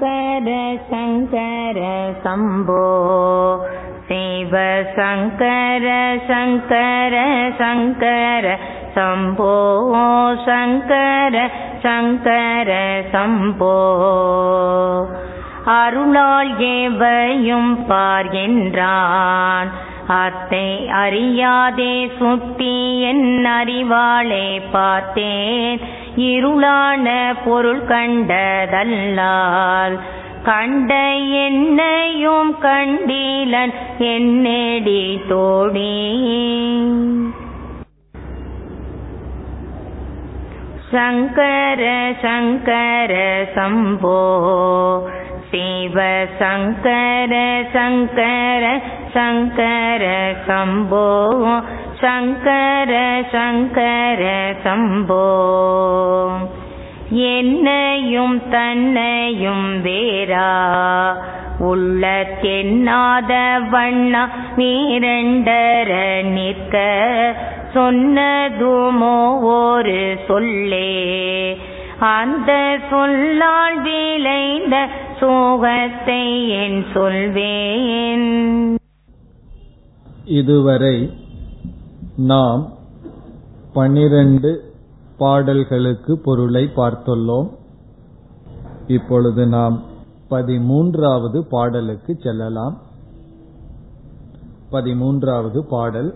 சங்கர சங்கர சம்போ சிவ சங்கர சங்கர சங்கர சம்போ சங்கர சங்கர சம்போ அருளால் ஏவையும் பார்கின்றான் அத்தை அறியாதே சுத்தி என் அறிவாளே பார்த்தேன். இருளான பொருள் கண்டதல்லால் கண்ட என்னையும் கண்டிலன் என்னடி தோடி. சங்கர சங்கர சம்போ சிவ சங்கர சங்கர சங்கர சம்போ. சங்கர சங்கர சம்போ. என்னையும் தன்னையும் வேரா உள்ளத்தென்னாத வண்ணா நீரண்டர நிற்க. சொன்னதுமோ ஒரு சொல்லே. அந்த சொல்லால் விளைந்த சோகத்தை என் சொல்வேன். இதுவரை நாம் பனிரண்டு பாடல்களுக்கு பொருளை பார்த்துள்ளோம். இப்பொழுது நாம் பதிமூன்றாவது பாடலுக்கு செல்லலாம். பதிமூன்றாவது பாடல்.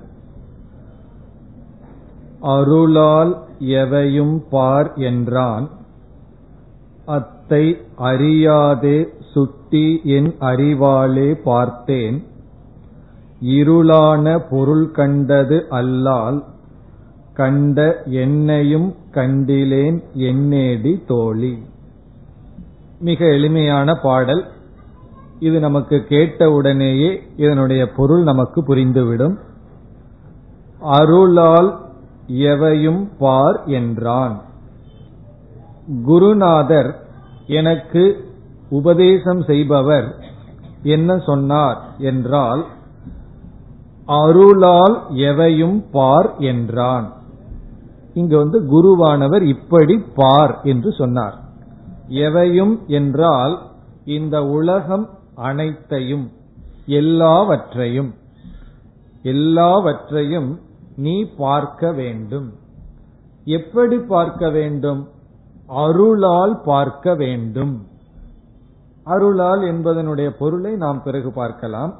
அருளால் எவையும் பார் என்றான். அத்தை அறியாதே சுட்டி என் அறிவாலே பார்த்தேன். இருளான பொருள் கண்டது அல்லால் கண்ட என்னையும் கண்டிலேன் என்னேடி தோழி. மிக எளிமையான பாடல். இது நமக்கு கேட்டவுடனேயே இதனுடைய பொருள் நமக்கு புரிந்துவிடும். அருளால் எவையும் பார் என்றான். குருநாதர் எனக்கு உபதேசம் செய்பவர் என்ன சொன்னார் என்றால் அருளால் எவையும் பார் என்றான். இங்கு வந்து குருவானவர் இப்படி பார் என்று சொன்னார். எவையும் என்றால் இந்த உலகம் அனைத்தையும் எல்லாவற்றையும் எல்லாவற்றையும் நீ பார்க்க வேண்டும். எப்படி பார்க்க வேண்டும்? அருளால் பார்க்க வேண்டும். அருளால் என்பதனுடைய பொருளை நாம் பிறகு பார்க்கலாம்.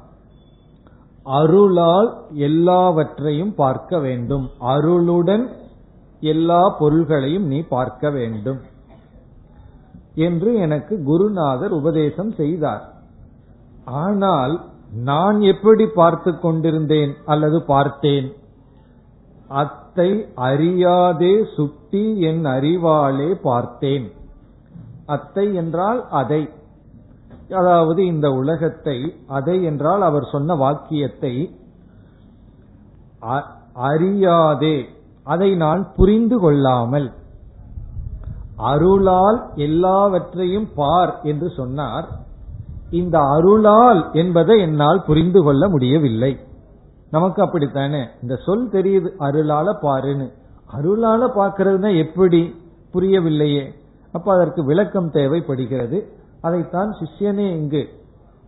அருளால் எல்லாவற்றையும் பார்க்க வேண்டும். அருளுடன் எல்லா பொருள்களையும் நீ பார்க்க வேண்டும். என்று எனக்கு குருநாதர் உபதேசம் செய்தார். ஆனால் நான் எப்படி பார்த்து கொண்டிருந்தேன் அல்லது பார்த்தேன்? அத்தை அறியாதே சுட்டி என் அறிவாலே பார்த்தேன். அத்தை என்றால் அதை. அதாவது இந்த உலகத்தை அதை என்றால் அவர் சொன்ன வாக்கியத்தை அறியாதே. அதை நான் புரிந்து கொள்ளாமல் அருளால் எல்லாவற்றையும் பார் என்று சொன்னார். இந்த அருளால் என்பதை என்னால் புரிந்து கொள்ள முடியவில்லை. நமக்கு அப்படித்தானே? இந்த சொல் தெரியுது அருளால பாருன்னு. அருளால பார்க்கறதுனா எப்படி புரியவில்லையே? அப்ப அதற்கு விளக்கம் தேவைப்படுகிறது. அதைத்தான் சிஷ்யனே இங்கு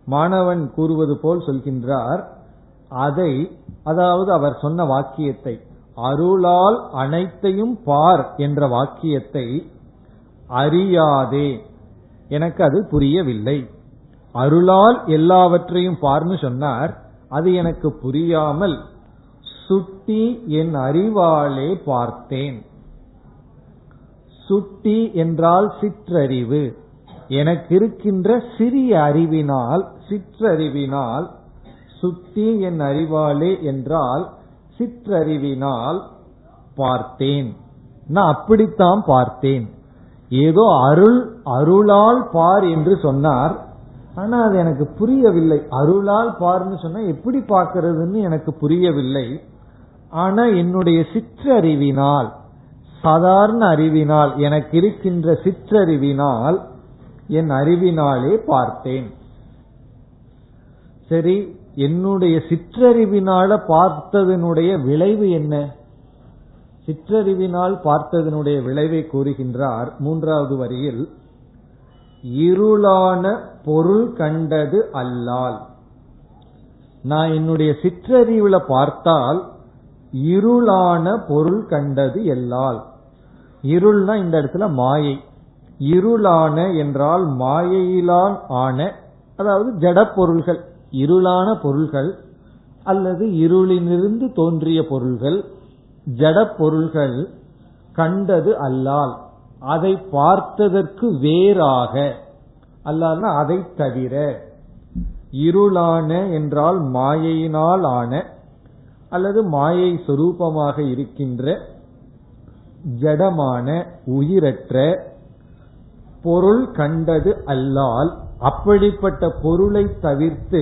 மாணவன் கூறுவது போல் சொல்கின்றார். அதை அதாவது அவர் சொன்ன வாக்கியத்தை அருளால் அனைத்தையும் பார் என்ற வாக்கியத்தை அறியாதே. எனக்கு அது புரியவில்லை. அருளால் எல்லாவற்றையும் பார்னு சொன்னார். அது எனக்கு புரியாமல் சுட்டி என் அறிவாலே பார்த்தேன். சுட்டி என்றால் சிற்றறிவு. எனக்கு இருக்கின்ற சிறிய அறிவினால் சிற்றறிவினால் சுத்தி என் அறிவாலே என்றால் சிற்றறிவினால் பார்த்தேன். நான் அப்படித்தான் பார்த்தேன். ஏதோ அருள் அருளால் பார் என்று சொன்னார். ஆனா அது எனக்கு புரியவில்லை. அருளால் பார்னு சொன்னா எப்படி பார்க்கறதுன்னு எனக்கு புரியவில்லை. ஆனா என்னுடைய சிற்றறிவினால் சாதாரண அறிவினால் எனக்கு இருக்கின்ற சிற்றறிவினால் என் அறிவினாலே பார்த்தேன். சரி என்னுடைய சிற்றறிவினால பார்த்ததனுடைய விளைவு என்ன? சிற்றறிவினால் பார்த்ததனுடைய விளைவை கூறுகின்றார். மூன்றாவது வரியில் இருளான பொருள் கண்டது அல்லால். நான் என்னுடைய சிற்றறிவுல பார்த்தால் இருளான பொருள் கண்டது எல்லால் இருள்னா இந்த இடத்துல மாயை. இருளான என்றால் மாயையிலான் ஆன அதாவது ஜட பொருள்கள் இருளான பொருள்கள் அல்லது இருளிலிருந்து தோன்றிய பொருள்கள் ஜட பொருள்கள் கண்டது அல்லால் அதை பார்த்ததற்கு வேறாக அல்லால்னா அதை தவிர. இருளான என்றால் மாயையினால் ஆன அல்லது மாயை சொரூபமாக இருக்கின்ற ஜடமான உயிரற்ற பொருள் கண்டது அல்லால் அப்படிப்பட்ட பொருளை தவிர்த்து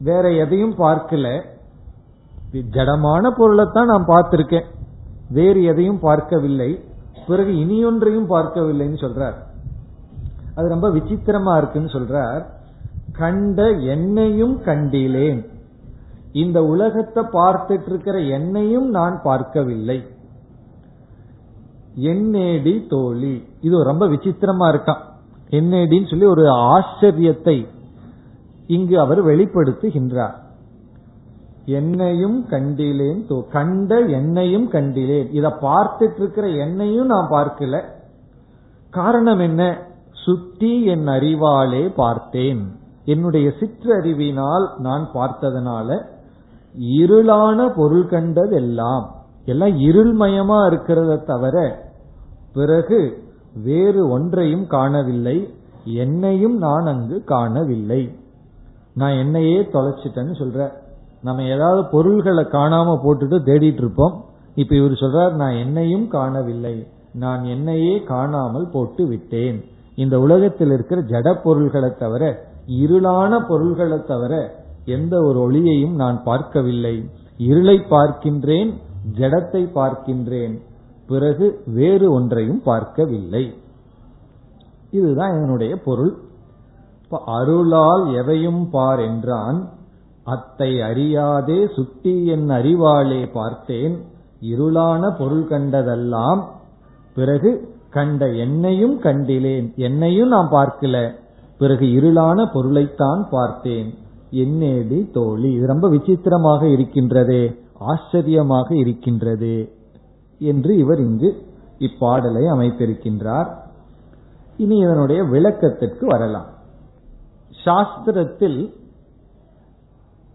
வேற எதையும் பார்க்கல. ஜடமான பொருளைத்தான் நான் பார்த்திருக்கேன். வேறு எதையும் பார்க்கவில்லை. பிறகு இனியொன்றையும் பார்க்கவில்லைன்னு சொல்றார். அது ரொம்ப விசித்திரமா இருக்குன்னு சொல்றார். கண்ட என்னையும் கண்டிலேன். இந்த உலகத்தை பார்த்துட்டு இருக்கிற என்னையும் நான் பார்க்கவில்லை. என்னேடி தோழி? இது ரொம்ப விசித்திரமா இருக்கான். என்னேடின்னு சொல்லி ஒரு ஆச்சரியத்தை இங்கு அவர் வெளிப்படுத்துகின்றார். என்னையும் கண்டிலேன் தோ கண்ட என்னையும் கண்டிலேன். இதை பார்த்துட்டு இருக்கிற என்னையும் நான் பார்க்கல. காரணம் என்ன? சுத்தி என் அறிவாலே பார்த்தேன். என்னுடைய சிற்றறிவினால் நான் பார்த்ததனால இருளான பொருள் கண்டதெல்லாம் எல்லாம் இருள்மயமா இருக்கிறத தவிர பிறகு வேறு ஒன்றையும் காணவில்லை. என்னையும் நான் அங்கு காணவில்லை. நான் என்னையே தொலைச்சிட்டேன்னு சொல்ற. நம்ம ஏதாவது பொருள்களை காணாம போட்டுட்டு தேடிட்டு இருப்போம். இப்ப இவர் சொல்றார் நான் என்னையும் காணவில்லை. நான் என்னையே காணாமல் போட்டு விட்டேன். இந்த உலகத்தில் இருக்கிற ஜட பொருள்களை தவிர இருளான பொருள்களை தவிர எந்த ஒரு ஒளியையும் நான் பார்க்கவில்லை. இருளை பார்க்கின்றேன் ஜடத்தை பார்க்கின்றேன். பிறகு வேறு ஒன்றையும் பார்க்கவில்லை. இதுதான் என்னுடைய பொருள். இப்ப அருளால் எதையும் பார் என்றான் அத்தை அறியாதே சுட்டி என் அறிவாளே பார்த்தேன் இருளான பொருள் கண்டதெல்லாம் பிறகு கண்ட என்னையும் கண்டிலேன் என்னையும் நான் பார்க்கல பிறகு இருளான பொருளைத்தான் பார்த்தேன். என்னேடி தோழி? இது ரொம்ப விசித்திரமாக இருக்கின்றதே ஆச்சரியமாக இருக்கின்றது. என்று இவர் இங்கு இப்பாடலை அமைத்திருக்கின்றார். இனி இதனுடைய விளக்கத்திற்கு வரலாம். சாஸ்திரத்தில்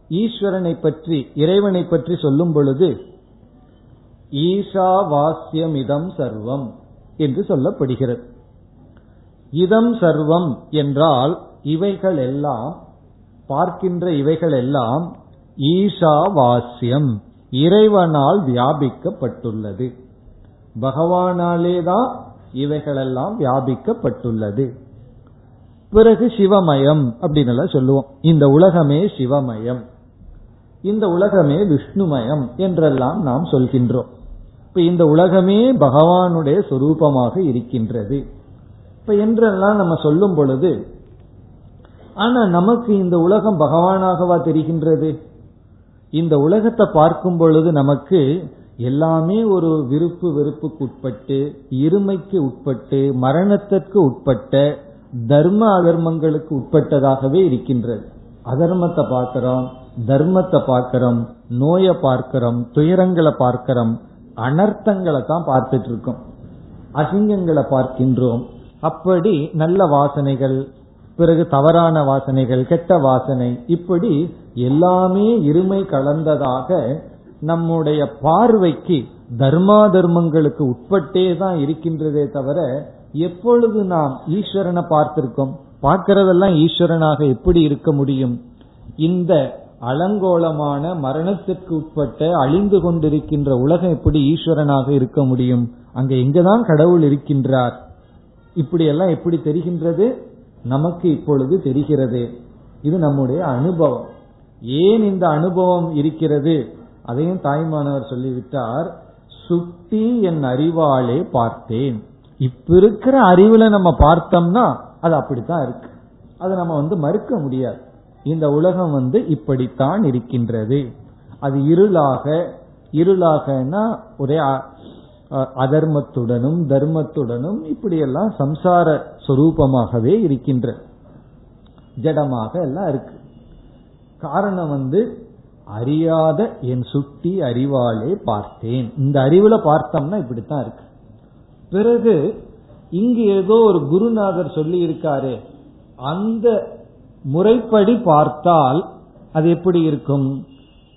ஈஸ்வரனை பற்றி இறைவனை பற்றி சொல்லும் பொழுது ஈஷாவாஸ்யம் இதம் சர்வம் என்று சொல்லப்படுகிறது. இதம் சர்வம் என்றால் இவைகள் எல்லாம் பார்க்கின்ற இவைகள் எல்லாம் ஈஷா இறைவனால் வியாபிக்கப்பட்டுள்ளது. பகவானாலே தான் இவைகளெல்லாம் வியாபிக்கப்பட்டுள்ளது. பிறகு சிவமயம் அப்படின்னு சொல்லுவோம். இந்த உலகமே சிவமயம். இந்த உலகமே விஷ்ணுமயம் என்றெல்லாம் நாம் சொல்கின்றோம். இப்ப இந்த உலகமே பகவானுடைய சொரூபமாக இருக்கின்றது. இப்ப என்றெல்லாம் நம்ம சொல்லும் பொழுது ஆனா நமக்கு இந்த உலகம் பகவானாகவா தெரிகின்றது? இந்த உலகத்தை பார்க்கும் பொழுது நமக்கு எல்லாமே ஒரு விருப்பு வெறுப்புக்கு உட்பட்டு இருமைக்கு உட்பட்டு மரணத்திற்கு உட்பட்ட தர்ம அதர்மங்களுக்கு உட்பட்டதாகவே இருக்கின்றது. அதர்மத்தை பார்க்கிறோம் தர்மத்தை பார்க்கிறோம் நோயை பார்க்கிறோம் துயரங்களை பார்க்கிறோம் அனர்த்தங்களை தான் பார்த்துட்டு இருக்கோம். அசிங்கங்களை பார்க்கின்றோம். அப்படி நல்ல வாசனைகள் பிறகு தவறான வாசனைகள் கெட்ட வாசனை இப்படி எல்லாமே இருமை கலந்ததாக நம்முடைய பார்வைக்கு தர்மா தர்மங்களுக்கு உட்பட்டே தான் இருக்கின்றதே தவிர எப்பொழுது நாம் ஈஸ்வரனை பார்த்திருக்கோம் பார்க்கிறதெல்லாம் ஈஸ்வரனாக எப்படி இருக்க முடியும்? இந்த அலங்கோலமான மரணத்திற்கு உட்பட்ட அழிந்து கொண்டிருக்கின்ற உலகம் எப்படி ஈஸ்வரனாக இருக்க முடியும்? அங்க எங்கதான் கடவுள் இருக்கின்றார்? இப்படியெல்லாம் எப்படி தெரிகின்றது? நமக்கு இப்பொழுது தெரிகிறது. இது நம்முடைய அனுபவம். ஏன் இந்த அனுபவம் இருக்கிறது? அதையும் தாய்மானவர் சொல்லிவிட்டார் சுட்டி என் அறிவாலே பார்த்தேன். இப்ப இருக்கிற அறிவுல நம்ம பார்த்தோம்னா அது அப்படித்தான் இருக்கு. அதை நம்ம வந்து மறுக்க முடியாது. இந்த உலகம் வந்து இப்படித்தான் இருக்கின்றது. அது இருளாக இருளாகனா ஒரே அதர்மத்துடனும் தர்மத்துடனும் இப்படியெல்லாம் சம்சார சொரூபமாகவே இருக்கின்ற ஜடமாக எல்லாம் இருக்கு. காரணம் வந்து அறியாத என் சுட்டி அறிவாலே பார்த்தேன். இந்த அறிவுல பார்த்தோம்னா இப்படித்தான் இருக்கு. பிறகு இங்கு ஏதோ ஒரு குருநாதர் சொல்லி இருக்காரு அந்த முறைப்படி பார்த்தால் அது எப்படி இருக்கும்?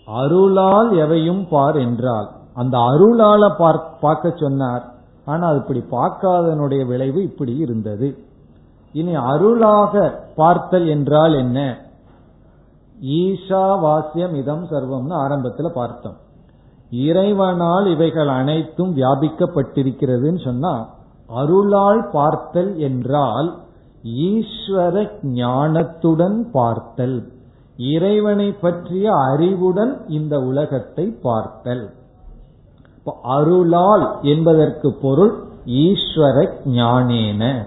அருளால் எவையும் பார் என்றால். அந்த அருளால பார்க்க சொன்னார். ஆனா அது இப்படி பார்க்காதனுடைய விளைவு இப்படி இருந்தது. இனி அருளாக பார்த்தல் என்றால் என்ன? ஈஷாவாசியம் இதம் சர்வம்னு ஆரம்பத்துல பார்த்தோம். இறைவனால் இவைகள் அனைத்தும் வியாபிக்கப்பட்டிருக்கிறதுன்னு சொன்னா அருளால் பார்த்தல் என்றால் ஈஸ்வர ஞானத்துடன் பார்த்தல் இறைவனை பற்றிய அறிவுடன் இந்த உலகத்தை பார்த்தல். அருளால் என்பதற்கு பொருள் ஈஸ்வர ஞானேன.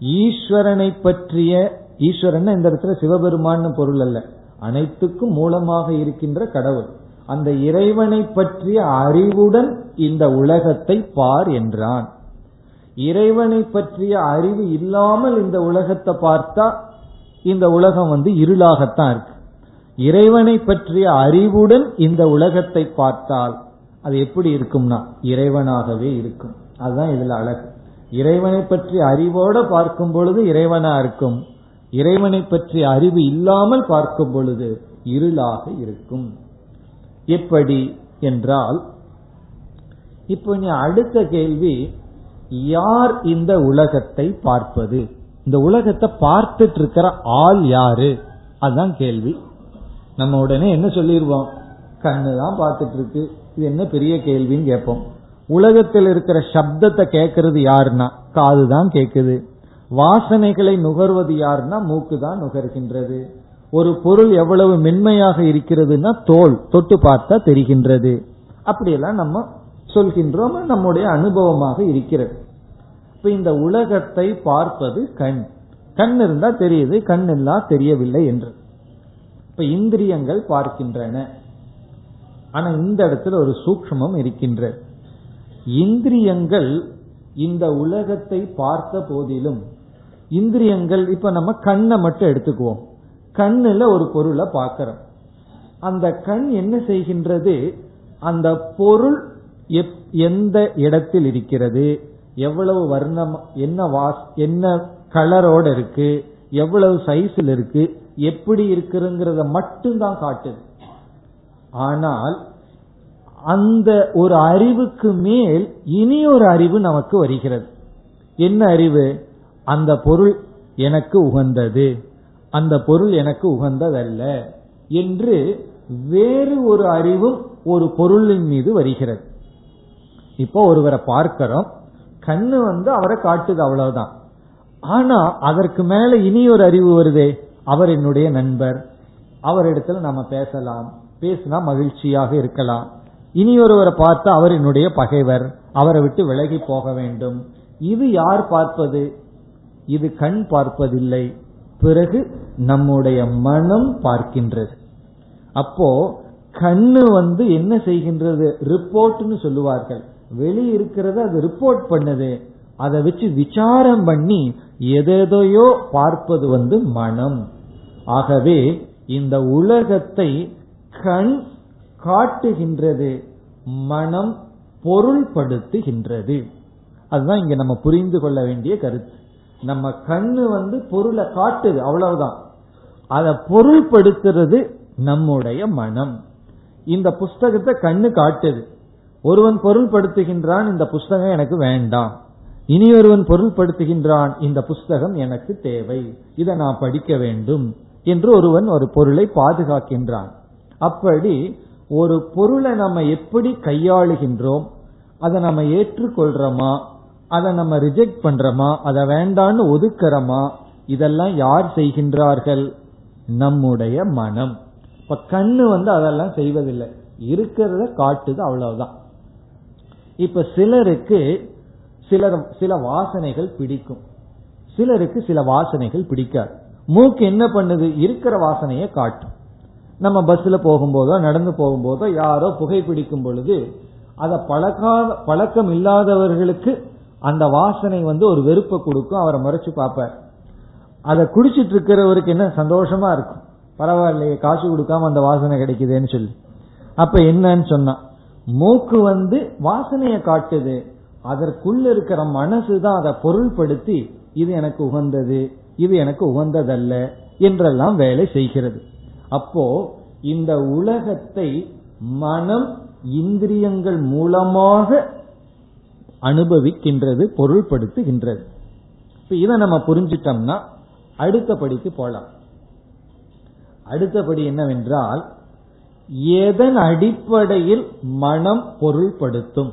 ஈஸ்வரனை பற்றிய ஈஸ்வரன் இந்த இடத்துல சிவபெருமான் பொருள் அல்ல. அனைத்துக்கும் மூலமாக இருக்கின்ற கடவுள். அந்த இறைவனை பற்றிய அறிவுடன் இந்த உலகத்தை பார் என்றான். இறைவனை பற்றிய அறிவு இல்லாமல் இந்த உலகத்தை பார்த்தா இந்த உலகம் வந்து இருளாகத்தான் இருக்கு. இறைவனை பற்றிய அறிவுடன் இந்த உலகத்தை பார்த்தால் அது எப்படி இருக்கும்னா இறைவனாகவே இருக்கும். அதுதான் இதுல அழகு. இறைவனை பற்றிய அறிவோட பார்க்கும் பொழுது இறைவனா இருக்கும். இறைவனை பற்றிய அறிவு இல்லாமல் பார்க்கும் பொழுது இருளாக இருக்கும். எப்படி என்றால் இப்போ நீ அடுத்த கேள்வி யார் இந்த உலகத்தை பார்ப்பது? இந்த உலகத்தை பார்த்துட்டு இருக்கிற ஆள் யாரு? அதுதான் கேள்வி. நம்ம உடனே என்ன சொல்லிடுவோம் கண்ணு தான் பார்த்துட்டு இருக்கு இது என்ன பெரிய கேள்வின்னு கேட்போம். உலகத்தில் இருக்கிற சப்தத்தை கேட்கறது யாருன்னா? காது தான் கேட்குது. வாசனைகளை நுகர்வது யாருன்னா மூக்கு தான் நுகர்கின்றது. ஒரு பொருள் எவ்வளவு மென்மையாக இருக்கிறதுனா தோல் தொட்டு பார்த்தா தெரிகின்றது. அப்படியெல்லாம் நம்ம சொல்கின்றோம் நம்முடைய அனுபவமாக இருக்கிறது. இப்ப இந்த உலகத்தை பார்ப்பது கண். கண் இருந்தா தெரியுது கண் எல்லாம் தெரியவில்லை என்று. இப்ப இந்திரியங்கள் பார்க்கின்றன. ஆனா இந்த இடத்துல ஒரு சூக்மம் இருக்கின்றது. இந்திரியங்கள் இந்த உலகத்தை பார்த்த போதிலும் இந்திரியங்கள் இப்ப நம்ம கண்ணை மட்டும் எடுத்துக்குவோம். கண்ணுல ஒரு பொருளை பார்க்கிறோம். அந்த கண் என்ன செய்கின்றது? அந்த பொருள் எந்த இடத்தில் இருக்கிறது? எவ்வளவு வர்ணம் என்ன வாஸ் என்ன கலரோட இருக்கு? எவ்வளவு சைஸில் இருக்கு? எப்படி இருக்குங்கிறத மட்டும்தான் காட்டுது. ஆனால் அந்த ஒரு அறிவுக்கு மேல் இனி ஒரு அறிவு நமக்கு வருகிறது. என்ன அறிவு? அந்த பொருள் எனக்கு உகந்தது அந்த பொருள் எனக்கு உகந்ததல்ல என்று வேறு ஒரு அறிவும் ஒரு பொருளின் மீது வருகிறது. இப்போ ஒருவரை பார்க்கிறோம் கண்ணு வந்து அவரை காட்டுது அவ்வளவுதான். ஆனா அதற்கு மேல இனி ஒரு அறிவு வருதே அவர் என்னுடைய நண்பர் அவரிடத்துல நம்ம பேசலாம் பேசினா மகிழ்ச்சியாக இருக்கலாம். இனி ஒருவரை பார்த்தா அவர் என்னுடைய பகைவர் அவரை விட்டு விலகி போக வேண்டும். இது யார் பார்ப்பது? இது கண் பார்ப்பதில்லை. பிறகு நம்முடைய மனம் பார்க்கின்றது. அப்போ கண்ணு வந்து என்ன செய்கின்றது? ரிப்போர்ட்னு சொல்லுவார்கள். வெளி இருக்கிறத அது ரிப்போர்ட் பண்ணுது. அதை வச்சு விசாரம் பண்ணி எதையோ பார்ப்பது வந்து மனம். ஆகவே இந்த உலகத்தை கண் காட்டுகின்றது மனம் பொருள்படுத்துகின்றது. அதுதான் இங்க நம்ம புரிந்து கொள்ள வேண்டிய கருத்து. நம்ம கண்ணு வந்து பொருளை காட்டுது அவ்வளவுதான். அதை பொருள்படுத்துறது நம்முடைய மனம். இந்த புஸ்தகத்தை கண்ணு காட்டுது. ஒருவன் பொருள்படுத்துகின்றான் இந்த புஸ்தகம் எனக்கு வேண்டாம். இனி ஒருவன் பொருள்படுத்துகின்றான் இந்த புஸ்தகம் எனக்கு தேவை. இதை நான் படிக்க வேண்டும் என்று ஒருவன் ஒரு பொருளை பாதுகாக்கின்றான். அப்படி ஒரு பொருளை நம்ம எப்படி கையாளுகின்றோம் அதை நம்ம ஏற்றுக்கொள்றோமா அதை நம்ம ரிஜெக்ட் பண்றோமா? அதை வேண்டான்னு ஒதுக்கிறோமா? இதெல்லாம் யார் செய்கின்றார்கள்? நம்முடைய மனம். இப்ப கண்ணு வந்து அதெல்லாம் செய்வதில்லை. இருக்கிறத காட்டுது அவ்வளவுதான். இப்ப சிலருக்கு சிலர் சில வாசனைகள் பிடிக்கும். சிலருக்கு சில வாசனைகள் பிடிக்காது. மூக்கு என்ன பண்ணுது? இருக்கிற வாசனையை காட்டும். நம்ம பஸ்ல போகும்போதோ நடந்து போகும்போதோ யாரோ புகை பிடிக்கும் பொழுது அதை பழக்காத பழக்கம் இல்லாதவர்களுக்கு அந்த வாசனை வந்து ஒரு வெறுப்பை கொடுக்கும் அவரை முறைச்சு பார்ப்பார். அதை குடிச்சிட்டு இருக்கிறவருக்கு என்ன? சந்தோஷமா இருக்கும். பரவாயில்லையே காசு கொடுக்காம அந்த வாசனை கிடைக்குதுன்னு சொல்லி. அப்ப என்னன்னு சொன்னா மூக்கு வந்து வாசனையை காட்டுது. அதற்குள்ள இருக்கிற மனசு தான் அதை பொருள்படுத்தி இது எனக்கு உகந்தது இது எனக்கு உகந்ததல்ல என்றெல்லாம் வேலை செய்கிறது. அப்போ இந்த உலகத்தை மனம் இந்திரியங்கள் மூலமாக அனுபவிக்கின்றது பொருள்படுத்துகின்றது. இப்ப இதை நம்ம புரிஞ்சிட்டோம்னா அடுத்த படிக்கு போலாம். அடுத்தபடி என்னவென்றால் எதன் அடிப்படையில் மனம் பொருள்படுத்தும்?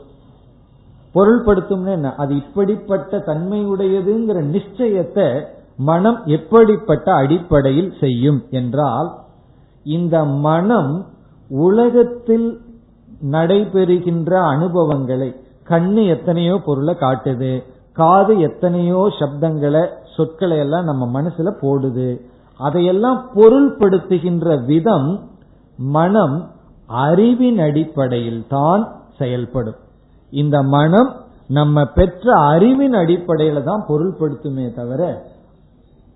பொருள்படுத்தும் என்ன? அது இப்படிப்பட்ட தன்மையுடையதுங்கிற நிச்சயத்தை மனம் எப்படிப்பட்ட அடிப்படையில் செய்யும் என்றால் இந்த மனம் உலகத்தில் நடைபெறுகின்ற அனுபவங்களை கண்ணு எத்தனையோ பொருளை காட்டுது. காது எத்தனையோ சப்தங்களை சொற்களை எல்லாம் நம்ம மனசுல போடுது. அதையெல்லாம் பொருள்படுத்துகின்ற விதம் மனம் அறிவின் அடிப்படையில் தான் செயல்படும். இந்த மனம் நம்ம பெற்ற அறிவின் அடிப்படையில தான் பொருள்படுத்துமே தவிர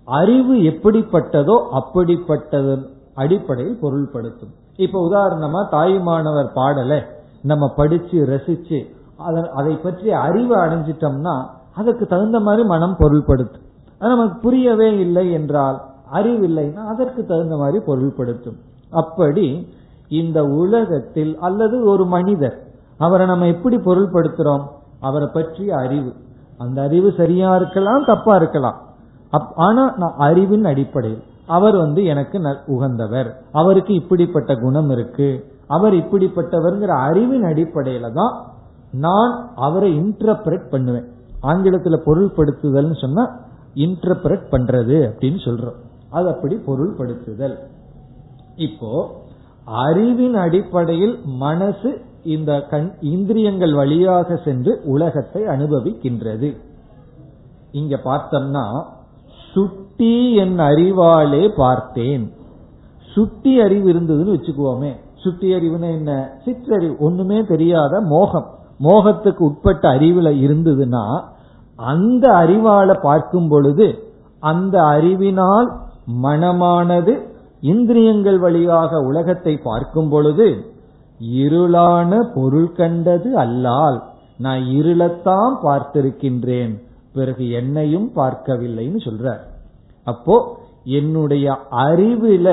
அறிவு எப்படிப்பட்டதோ அப்படிப்பட்டது அடிப்படையில் பொருள்படுத்தும். இப்ப உதாரணமா தாயுமானவர் பாடல நம்ம படிச்சு ரசிச்சு அதை பற்றி அறிவு அடைஞ்சிட்டோம்னா அதுக்கு தகுந்த மாதிரி மனம் பொருள்படுத்தும். நமக்கு புரியவே இல்லை என்றால் அறிவில்லைன்னா அதற்கு தகுந்த மாதிரி பொருள்படுத்தும். அப்படி இந்த உலகத்தில் அல்லது ஒரு மனிதர் அவரை நம்ம எப்படி பொருள்படுத்துறோம்? அவரை பற்றிய அறிவு. அந்த அறிவு சரியா இருக்கலாம் தப்பா இருக்கலாம். ஆனா நான் அறிவின் அடிப்படையில் அவர் வந்து எனக்கு உகந்தவர். அவருக்கு இப்படிப்பட்ட குணம் இருக்கு. அவர் இப்படிப்பட்டவர்ங்கிற அறிவின் அடிப்படையில தான் நான் அவரை இன்டர்பிரட் பண்ணுவேன். ஆங்கிலத்துல பொருள்படுத்துதல்னு சொன்னா இன்டர்பிரட் பண்றது அப்படின்னு சொல்றோம். அது அப்படி பொருள்படுத்துதல். இப்போ அறிவின் அடிப்படையில் மனசு இந்த கண் இந்திரியங்கள் வழியாக சென்று உலகத்தை அனுபவிக்கின்றது. இங்க பார்த்தோம்னா சுட்டி என் அறிவாலே பார்த்தேன். சுட்டி அறிவு இருந்ததுன்னு வச்சுக்குவோமே. சுட்டி அறிவுன்னு என்ன? சிற்றறிவு. ஒண்ணுமே தெரியாத மோகம். மோகத்துக்கு உட்பட்ட அறிவுல இருந்ததுன்னா அந்த அறிவால பார்க்கும் பொழுது அந்த அறிவினால் மனமானது இந்திரியங்கள் வழியாக உலகத்தை பார்க்கும் பொழுது இருளான பொருள் கண்டது அல்லால் நான் இருளத்தான் பார்த்திருக்கின்றேன் பிறகு என்னையும் பார்க்கவில்லைன்னு சொல்றார் அப்போ என்னுடைய அறிவில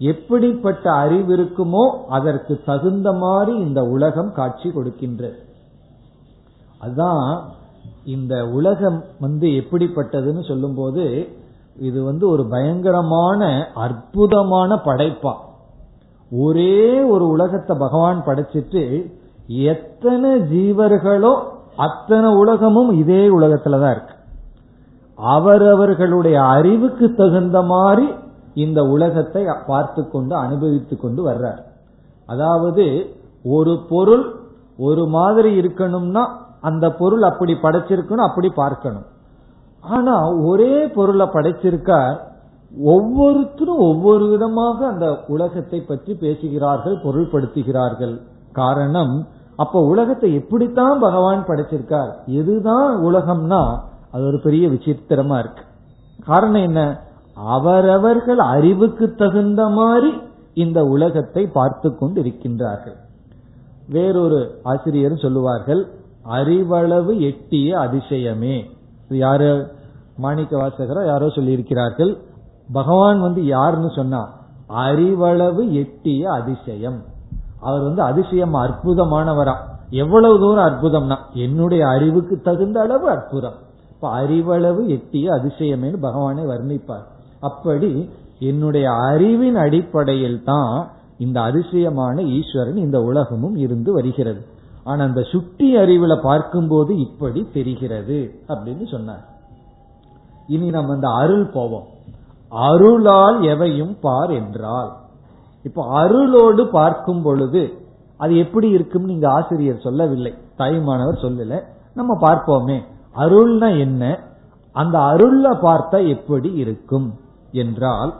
எப்படிப்பட்ட அறிவு இருக்குமோ அதற்கு தகுந்த மாதிரி இந்த உலகம் காட்சி கொடுக்கின்றது அதான் இந்த உலகம் வந்து எப்படிப்பட்டதுன்னு சொல்லும்போது இது வந்து ஒரு பயங்கரமான அற்புதமான படைப்பா. ஒரே ஒரு உலகத்தை பகவான் படைச்சிட்டு எத்தனை ஜீவர்களோ அத்தனை உலகமும் இதே உலகத்துலதான் இருக்கு. அவரவர்களுடைய அறிவுக்கு தகுந்த மாதிரி இந்த உலகத்தை பார்த்து கொண்டு அனுபவித்து கொண்டு வர்றார். அதாவது ஒரு பொருள் ஒரு மாதிரி இருக்கணும்னா அந்த பொருள் அப்படி படைச்சிருக்குன்னு அப்படி பார்க்கணும். ஆனா ஒரே பொருளை படைச்சிருக்கார் ஒவ்வொருத்தரும் ஒவ்வொரு விதமாக அந்த உலகத்தை பற்றி பேசுகிறார்கள் பொருள்படுத்துகிறார்கள். காரணம் அப்ப உலகத்தை எப்படித்தான் பகவான் படைச்சிருக்கார்? எதுதான் உலகம்னா அது ஒரு பெரிய விசித்திரமா இருக்கு. காரணம் என்ன? அவரவர்கள் அறிவுக்கு தகுந்த மாதிரி இந்த உலகத்தை பார்த்து கொண்டு இருக்கின்றார்கள் வேறொரு ஆசிரியர் சொல்லுவார்கள் அறிவளவு எட்டிய அதிசயமே. யாரு? மாணிக்க வாசகரோ யாரோ சொல்லியிருக்கிறார்கள். பகவான் வந்து யாருன்னு சொன்னா அறிவளவு எட்டிய அதிசயம். அவர் வந்து அதிசயம் அற்புதமானவரா. எவ்வளவு தூரம் அற்புதம்னா என்னுடைய அறிவுக்கு தகுந்த அளவு அற்புதம். இப்ப அறிவளவு எட்டிய அதிசயமேனு பகவானை வர்ணிப்பார். அப்படி என்னுடைய அறிவின் அடிப்படையில் தான் இந்த அதிசயமான ஈஸ்வரன் இந்த உலகமும் இருந்து வருகிறது. ஆனா அந்த சுட்டி அறிவுல பார்க்கும்போது இப்படி தெரிகிறது அப்படின்னு சொன்னார். இனி நம்ம அந்த அருள் போவோம். அருளால் எவையும் பார் என்றால். இப்ப அருளோடு பார்க்கும் பொழுது அது எப்படி இருக்கும் நீங்க ஆசிரியர் சொல்லவில்லை. தாய்மானவர் சொல்லல. நம்ம பார்ப்போமே. அருள்னா என்ன? அந்த அருள்ல பார்த்தா எப்படி இருக்கும் என்றால்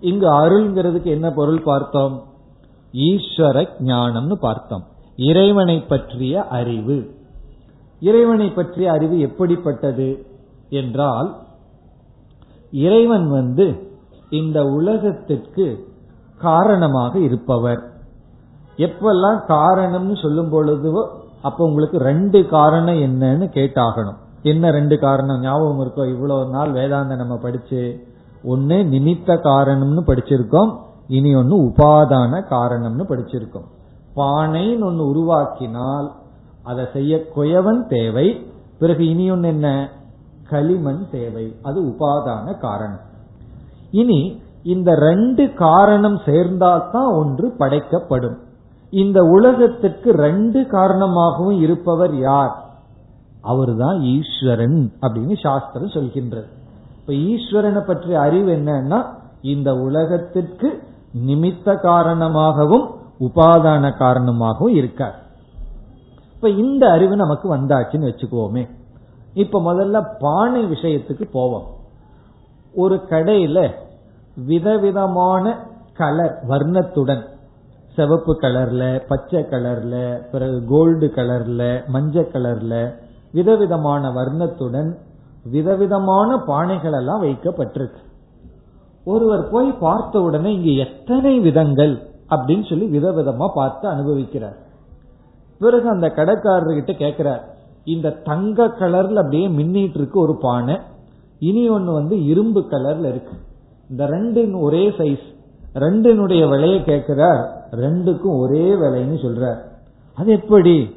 இங்கு அருள்ங்கிறதுக்கு என்ன பொருள் பார்த்தோம்? ஈஸ்வர ஞானம்னு பார்த்தோம். இறைவனை பற்றிய அறிவு. இறைவனை பற்றிய அறிவு எப்படிப்பட்டது என்றால் இறைவன் வந்து இந்த உலகத்திற்கு காரணமாக இருப்பவர். எப்பெல்லாம் காரணம்னு சொல்லும் பொழுதுவோ அப்ப உங்களுக்கு ரெண்டு காரணம் என்னன்னு கேட்டாகணும். என்ன ரெண்டு காரணம்? ஞாபகம் இருக்கோ? இவ்வளவு நாள் வேதாந்த நம்ம படிச்சு ஒன்னு நிமித்த காரணம்னு படிச்சிருக்கோம் இனி ஒன்னு உபாதான காரணம்னு படிச்சிருக்கோம். பானைன்னு ஒன்னு உருவாக்கினால் அதை செய்ய குயவன் தேவை. பிறகு இனி ஒன்னு என்ன? களிமண் தேவை. அது உபாதான காரணம். இனி இந்த ரெண்டு காரணம் சேர்ந்தால்தான் ஒன்று படைக்கப்படும். இந்த உலகத்திற்கு ரெண்டு காரணமாகவும் இருப்பவர் யார்? அவர்தான் ஈஸ்வரன் அப்படின்னு சாஸ்திரம் சொல்கின்றது. இப்ப ஈஸ்வரனை பற்றிய அறிவு என்னன்னா இந்த உலகத்திற்கு நிமித்த காரணமாகவும் உபாதான காரணமாகவும் இருக்கார். இப்ப இந்த அறிவு நமக்கு வந்தாச்சுன்னு வச்சுக்குவோமே. இப்ப முதல்ல பானை விஷயத்துக்கு போவோம். ஒரு கடையில விதவிதமான கலர் வர்ணத்துடன். சிவப்பு கலர்ல பச்சை கலர்ல பிறகு கோல்டு கலர்ல மஞ்சள் கலர்ல விதவிதமான வர்ணத்துடன் விதவிதமான பானைகள் எல்லாம் வைக்கப்பட்டிருக்கு. ஒருவர் போய் பார்த்த உடனே இங்க எத்தனை விதங்கள் அப்படின்னு சொல்லி விதவிதமா பார்த்து அனுபவிக்கிறார். பிறகு அந்த கடைக்காரர்கிட்ட கேட்கிறார் இந்த தங்க கலர்ல அப்படியே மின்னிட்டு இருக்கு ஒரு பானை இனி ஒன்னு வந்து இரும்பு கலர்ல இருக்கு. இந்த ரெண்டு ஒரே சைஸ் ரெண்டினுடைய விலையை கேட்கிறார் ரெண்டுக்கும் ஒரே விலைன்னு சொல்றார். அது எப்படி?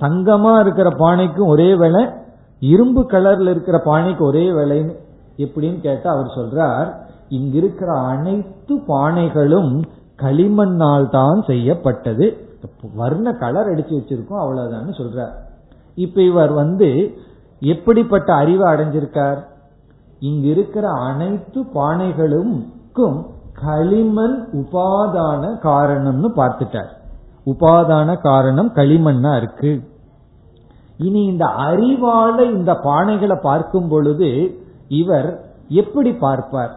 தங்கமா இருக்கிற பானைக்கும் ஒரே விலை இரும்பு கலர்ல இருக்கிற பானைக்கு ஒரே விலைன்னு எப்படின்னு கேட்டா அவர் சொல்றார் இங்க இருக்கிற அனைத்து பானைகளும் களிமண்ணால் தான் செய்யப்பட்டது. வர்ண கலர் அடிச்சு வச்சிருக்கோம் அவ்வளவுதான் சொல்றார். இப்ப இவர் வந்து எப்படிப்பட்ட அறிவை அடைஞ்சிருக்கார்? இங்க இருக்கிற அனைத்து பானைகளுக்கும் களிமண் உபாதான காரணம்னு பார்த்துட்டார். உபாதான காரணம் களிமண்ணா இருக்கு. இனி இந்த அறிவால இந்த பானைகளை பார்க்கும் பொழுது இவர் எப்படி பார்ப்பார்?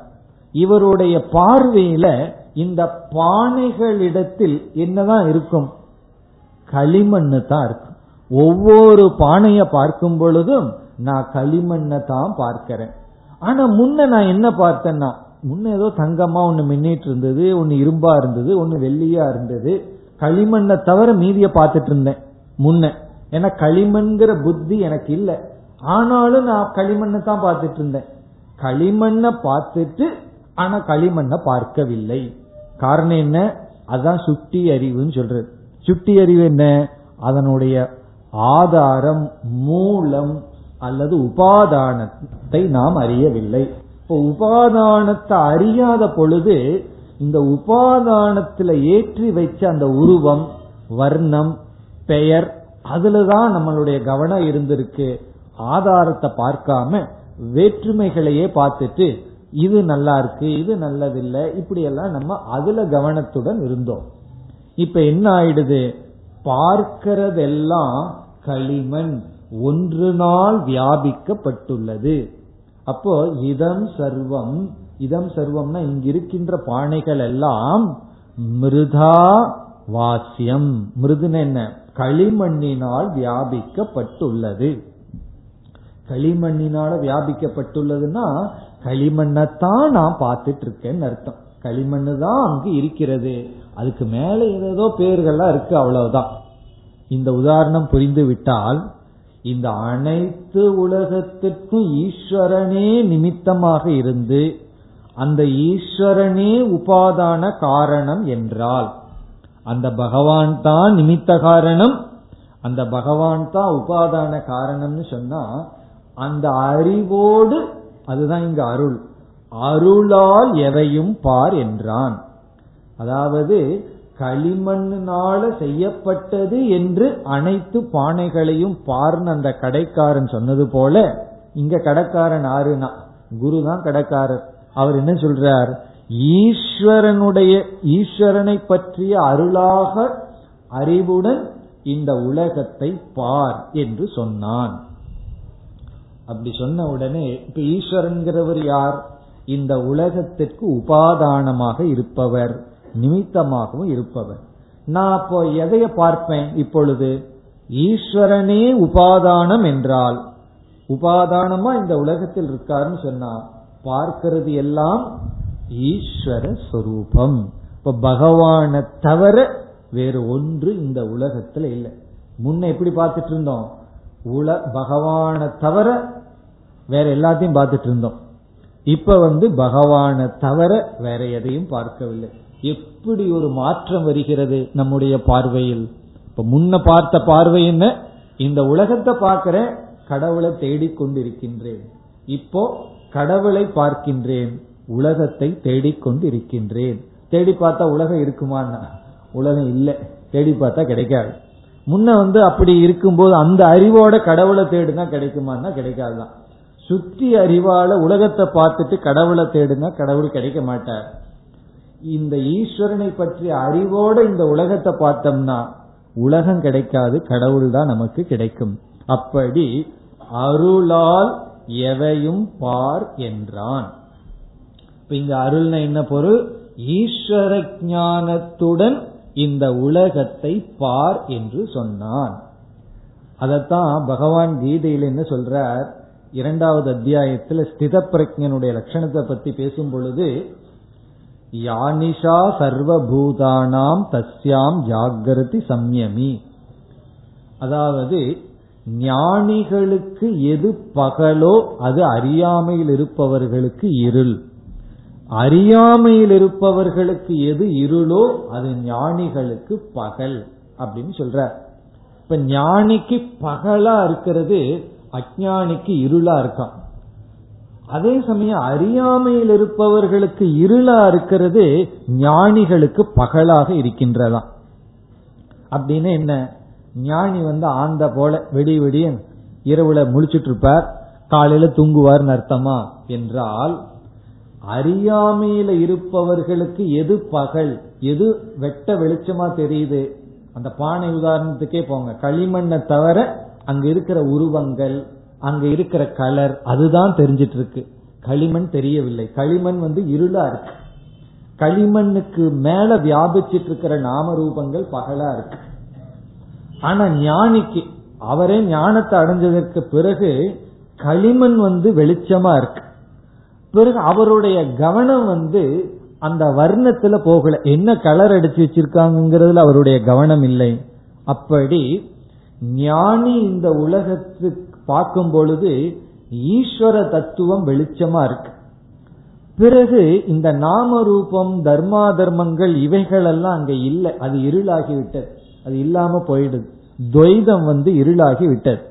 இவருடைய பார்வையில இந்த பானைகளிடத்தில் என்னதான் இருக்கும்? களிமண்ணு தான் இருக்கும். ஒவ்வொரு பானைய பார்க்கும் பொழுதும் நான் களிமண்ணை தான் பார்க்கிறேன். ஆனா முன்ன நான் என்ன பார்த்தேன்னா முன்ன ஏதோ தங்கமா ஒண்ணு மின்னிட்டு இருந்தது ஒன்னு இரும்பா இருந்தது ஒன்னு வெள்ளியா இருந்தது. களிமண்ணை தவிர மீதிய பார்த்துட்டு இருந்தேன் முன்ன. ஏன்னா களிமண்ங்கிற புத்தி எனக்கு இல்லை. ஆனாலும் நான் களிமண்ணை தான் பார்த்துட்டு இருந்தேன். களிமண்ணை பார்த்துட்டு ஆனா களிமண்ணை பார்க்கவில்லை. காரணம் என்ன? அதுதான் சுட்டி அறிவுன்னு சொல்றது. சுட்டி அறிவு என்ன? அதனுடைய ஆதாரம் மூலம் அல்லது உபாதானத்தை நாம் அறியவில்லை. இப்போ உபாதானத்தை அறியாத பொழுது இந்த உபாதானத்துல ஏற்றி வைச்ச அந்த உருவம் வர்ணம் பெயர் அதுலதான் நம்மளுடைய கவனம் இருந்திருக்கு. ஆதாரத்தை பார்க்காம வேற்றுமைகளையே பார்த்துட்டு இது நல்லா இருக்கு இது நல்லதில்லை இப்படி எல்லாம் நம்ம அதுல கவனத்துடன் இருந்தோம். இப்ப என்ன ஆயிடுது? பார்க்கிறதெல்லாம் களிமண் ஒன்று நாள் வியாபிக்கப்பட்டுள்ளது. அப்போ இதம் சர்வம் இதம் சர்வம்னா இங்க இருக்கின்ற பானைகள் எல்லாம் மிருதா வாசியம். மிருதுன என்ன? களிமண்ணினால் வியாபிக்கப்பட்டுள்ளது. களிமண்ணினால வியாபிக்கப்பட்டுள்ளதுன்னா களிமண்ணைத்தான் நான் பார்த்துட்டு இருக்கேன்னு அர்த்தம். களிமண்ணு தான் அங்கு இருக்கிறது. அதுக்கு மேல ஏதோ பேர்கள்லாம் இருக்கு அவ்வளவுதான். இந்த உதாரணம் புரிந்து விட்டால் இந்த அனைத்து உலகத்திற்கும் ஈஸ்வரனே நிமித்தமாக இருந்து அந்த ஈஸ்வரனே உபாதான காரணம் என்றால் அந்த பகவான் தான் நிமித்த காரணம். அந்த பகவான் தான் உபாதான காரணம்னு சொன்னா அந்த அறிவோடு அதுதான் இங்க அருள். அருளால் எதையும் பார் என்றான். அதாவது களிமண்ணால செய்யப்பட்டது என்று அனைத்து பானைகளையும் பார்னு அந்த கடைக்காரன் சொன்னது போல இங்க கடைக்காரன் ஆறுனா குரு தான் கடைக்காரர். அவர் என்ன சொல்றார்? ஈஸ்வரனுடைய ஈஸ்வரனை பற்றிய அருளாக அறிவுடன் இந்த உலகத்தை பார் என்று சொன்னான். அப்படி சொன்ன உடனே இப்ப ஈஸ்வரன்கிறவர் யார்? இந்த உலகத்திற்கு உபாதானமாக இருப்பவர் நிமித்தமாகவும் இருப்பவர். நான் அப்போ எதைய பார்ப்பேன் இப்பொழுது? ஈஸ்வரனே உபாதானம் என்றால் உபாதானமா இந்த உலகத்தில் இருக்காருன்னு சொன்னா பார்க்கிறது எல்லாம் ஈஸ்வர சொரூபம். இப்ப பகவானை தவிர வேறு ஒன்று இந்த உலகத்துல இல்லை. முன்ன எப்படி பார்த்துட்டு இருந்தோம்? உல பகவான தவிர வேற எல்லாத்தையும் பார்த்துட்டு இருந்தோம். இப்ப வந்து பகவான தவிர வேற எதையும் பார்க்கவில்லை. எப்படி ஒரு மாற்றம் வருகிறது நம்முடைய பார்வையில்? இப்ப முன்ன பார்த்த பார்வை என்ன? இந்த உலகத்தை பார்க்கிறேன் கடவுளை தேடிக்கொண்டிருக்கின்றேன். இப்போ கடவுளை பார்க்கின்றேன் உலகத்தை தேடிக்கொண்டிருக்கின்றேன். தேடி பார்த்தா உலகம் இருக்குமான்னா? உலகம் இல்லை. தேடி பார்த்தா கிடைக்காது. முன்ன வந்து அப்படி இருக்கும்போது அந்த அறிவோட கடவுளை தேடுனா கிடைக்குமான்னா கிடைக்காதுதான். சுற்றி அறிவால உலகத்தை பார்த்துட்டு கடவுளை தேடுனா கடவுள் கிடைக்க மாட்டார். இந்த ஈஸ்வரனை பற்றிய அறிவோட இந்த உலகத்தை பார்த்தோம்னா உலகம் கிடைக்காது கடவுள் தான் நமக்கு கிடைக்கும். அப்படி அருளால் எவையும் பார் என்றான். இப்ப இங்க அருள்னா என்ன பொருள்? ஈஸ்வர ஞானத்துடன் இந்த உலகத்தை பார் என்று சொன்னான். அதத்தான் பகவான் கீதையில் என்ன சொல்றார்? இரண்டாவது அத்தியாயத்தில் ஸ்தித பிரஜனுடைய லட்சணத்தை பத்தி பேசும் பொழுது யானிஷா சர்வபூதானாம் தஸ்யாம் ஜாகிரதி சம்யமி. அதாவது ஞானிகளுக்கு எது பகலோ அது அறியாமையில் இருப்பவர்களுக்கு இருள். அறியாமையில் இருப்பவர்களுக்கு எது இருளோ அது ஞானிகளுக்கு பகல் அப்படின்னு சொல்ற. இப்ப ஞானிக்கு பகலா இருக்கிறது அஜானிக்கு இருளா இருக்கான். அதே சமயம் அறியாமையில் இருப்பவர்களுக்கு இருளா இருக்கிறது ஞானிகளுக்கு பகலாக இருக்கின்றதாம். அப்படின்னு என்ன? ஞானி வந்து ஆந்த போல வெடி வெடிய இரவுல முழிச்சிட்டு இருப்பார் காலையில தூங்குவார்னு அர்த்தமா? என்றால் அறியாமையில இருப்பவர்களுக்கு எது பகல் எது வெட்ட வெளிச்சமா தெரியுது? அந்த பானை உதாரணத்துக்கே போங்க. களிமண்ணை தவிர அங்க இருக்கிற உருவங்கள் அங்க இருக்கிற கலர் அதுதான் தெரிஞ்சிட்டு இருக்கு களிமண் தெரியவில்லை. களிமண் வந்து இருளா இருக்கு. களிமண்ணுக்கு மேல வியாபிச்சிட்டு இருக்கிற நாம ரூபங்கள் பகலா இருக்கு. ஆனா ஞானிக்கு அவரே ஞானத்தை அடைஞ்சதற்கு பிறகு களிமண் வந்து வெளிச்சமா இருக்கு. பிறகு அவருடைய கவனம் வந்து அந்த வர்ணத்துல போகல. என்ன கலர் அடிச்சு வச்சிருக்காங்கிறதுல அவருடைய கவனம் இல்லை. அப்படி ஞானி இந்த உலகத்துக்கு பார்க்கும் பொழுது ஈஸ்வர தத்துவம் வெளிச்சமா இருக்கு. பிறகு இந்த நாம ரூபம் தர்மா தர்மங்கள் இவைகள் எல்லாம் அங்க இல்லை. அது இருளாகி விட்டது. அது இல்லாம போயிடுது. துவைதம் வந்து இருளாகி விட்டது.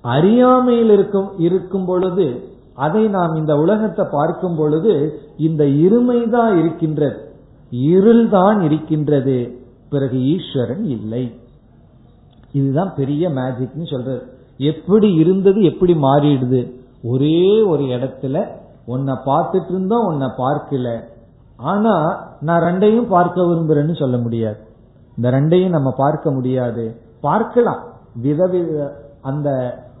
அறியாமையில் இருக்கும் இருக்கும் பொழுது அதை நாம் இந்த உலகத்தை பார்க்கும் பொழுது இந்த இருமைதான் இருக்கின்றது. இருள் தான் இருக்கின்றது. பிறகு ஈஸ்வரன் இல்லை. இதுதான் பெரிய மேஜிக்னு சொல்றது. எப்படி இருந்தது எப்படி மாறிடுது? ஒரே ஒரு இடத்துல உன்னை பார்த்துட்டு இருந்தோம் உன்னை பார்க்கல. ஆனா நான் ரெண்டையும் பார்க்க விரும்புறேன்னு சொல்ல முடியாது. இந்த ரெண்டையும் நம்ம பார்க்க முடியாது. பார்க்கலாம். விதவித அந்த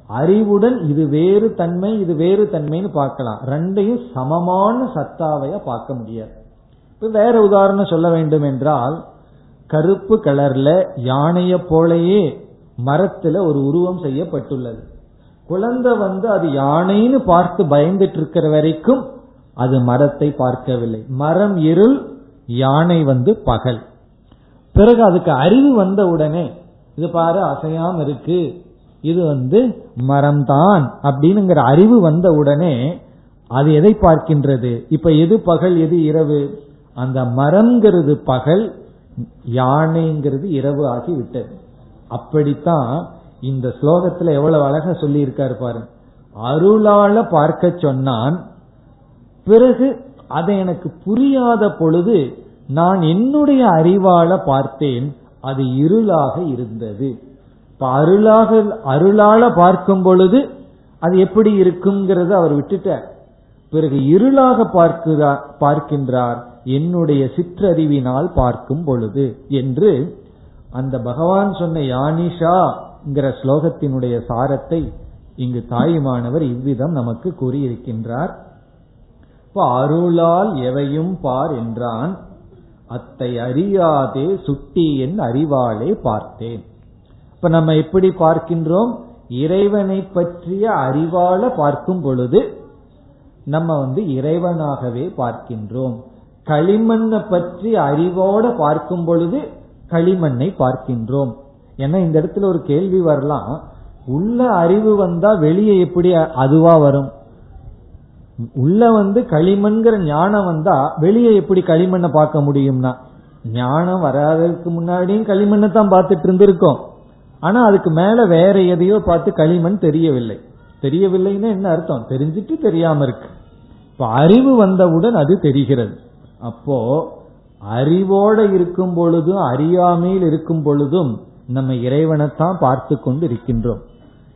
அறிவுடன் இது வேறு தன்மை இது வேறு தன்மைன்னு பார்க்கலாம். ரெண்டையும் சமமான சத்தாவைய பார்க்க முடியாது. இப்ப வேற உதாரணம் சொல்ல வேண்டும் என்றால் கருப்பு கலர்ல யானைய போலயே மரத்துல ஒரு உருவம் செய்யப்பட்டுள்ளது. குழந்தை வந்து அது யானைன்னு பார்த்து பயந்துட்டு இருக்கிற வரைக்கும் அது மரத்தை பார்க்கவில்லை. மரம் இருள் யானை வந்து பகல். பிறகு அதுக்கு அறிவு வந்த உடனே இது பாரு அசையாம இருக்கு இது வந்து மரம்தான் அப்படின்னுங்கிற அறிவு வந்த உடனே அது எதை பார்க்கின்றது? இப்ப எது பகல் எது இரவு? அந்த மரம்ங்கிறது பகல் யானைங்கிறது இரவு ஆகி விட்டது அப்படித்தான் இந்த ஸ்லோகத்துல எவ்வளவு அழகா சொல்லி இருக்காரு பாரு. அருளால பார்க்க சொன்னான் பிறகு அதை எனக்கு புரியாத பொழுது நான் என்னுடைய அறிவால பார்த்தேன் அது இருளாக இருந்தது. இப்ப அருளாக அருளால பார்க்கும் பொழுது அது எப்படி இருக்குங்கிறத அவர் விட்டுட்டார். பிறகு இருளாக பார்க்கிறார் பார்க்கின்றார். என்னுடைய சிற்றறிவினால் பார்க்கும் பொழுது என்று அந்த பகவான் சொன்ன யானிஷாங்கிற ஸ்லோகத்தினுடைய சாரத்தை இங்கு தாயுமானவர் இவ்விதம் நமக்கு கூறியிருக்கின்றார். இப்போ அருளால் எவையும் பார் என்றான். அத்தை அறியாதே சுட்டி என் அறிவாலே பார்த்தேன். இப்ப நம்ம எப்படி பார்க்கின்றோம்? இறைவனை பற்றிய அறிவால பார்க்கும் பொழுது நம்ம வந்து இறைவனாகவே பார்க்கின்றோம். களிமண்ணை பற்றி அறிவோட பார்க்கும் பொழுது களிமண்ணை பார்க்கின்றோம். ஏன்னா இந்த இடத்துல ஒரு கேள்வி வரலாம். உள்ள அறிவு வந்தா வெளியே எப்படி அதுவா வரும்? உள்ள வந்து களிமண்கிற ஞானம் வந்தா வெளியே எப்படி களிமண்ணை பார்க்க முடியும்னா? ஞானம் வராததுக்கு முன்னாடியும் களிமண்ணை தான் பார்த்துட்டு இருந்திருக்கோம். ஆனா அதுக்கு மேல வேற எதையோ பார்த்து களிமண் தெரியவில்லை. தெரியவில்லைன்னு என்ன அர்த்தம்? தெரிஞ்சிட்டு தெரியாம இருக்கு. இப்ப அறிவு வந்தவுடன் அது தெரிகிறது. அப்போ அறிவோட இருக்கும் பொழுதும் அறியாமையில் இருக்கும் பொழுதும் நம்ம இறைவனைத்தான் பார்த்து கொண்டு இருக்கின்றோம்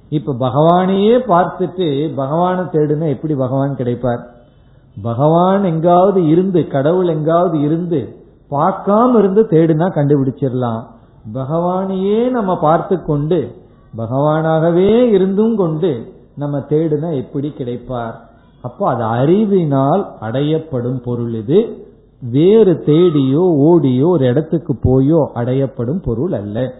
இப்ப பகவானையே பார்த்துட்டு பகவானை தேடுனா எப்படி பகவான் கிடைப்பார்? பகவான் எங்காவது இருந்து கடவுள் எங்காவது இருந்து பார்க்காம இருந்து தேடுனா கண்டுபிடிச்சிடலாம். பகவானையே நம்ம பார்த்து கொண்டு பகவானாகவே இருந்தும் கொண்டு நம்ம தேடுனா எப்படி கிடைப்பார்? அப்போ அது அறிவினால் அடையப்படும் பொருள் இது. வேறு தேடியோ ஓடியோ ஒரு இடத்துக்கு போயோ அடையப்படும் பொருள் அல்ல.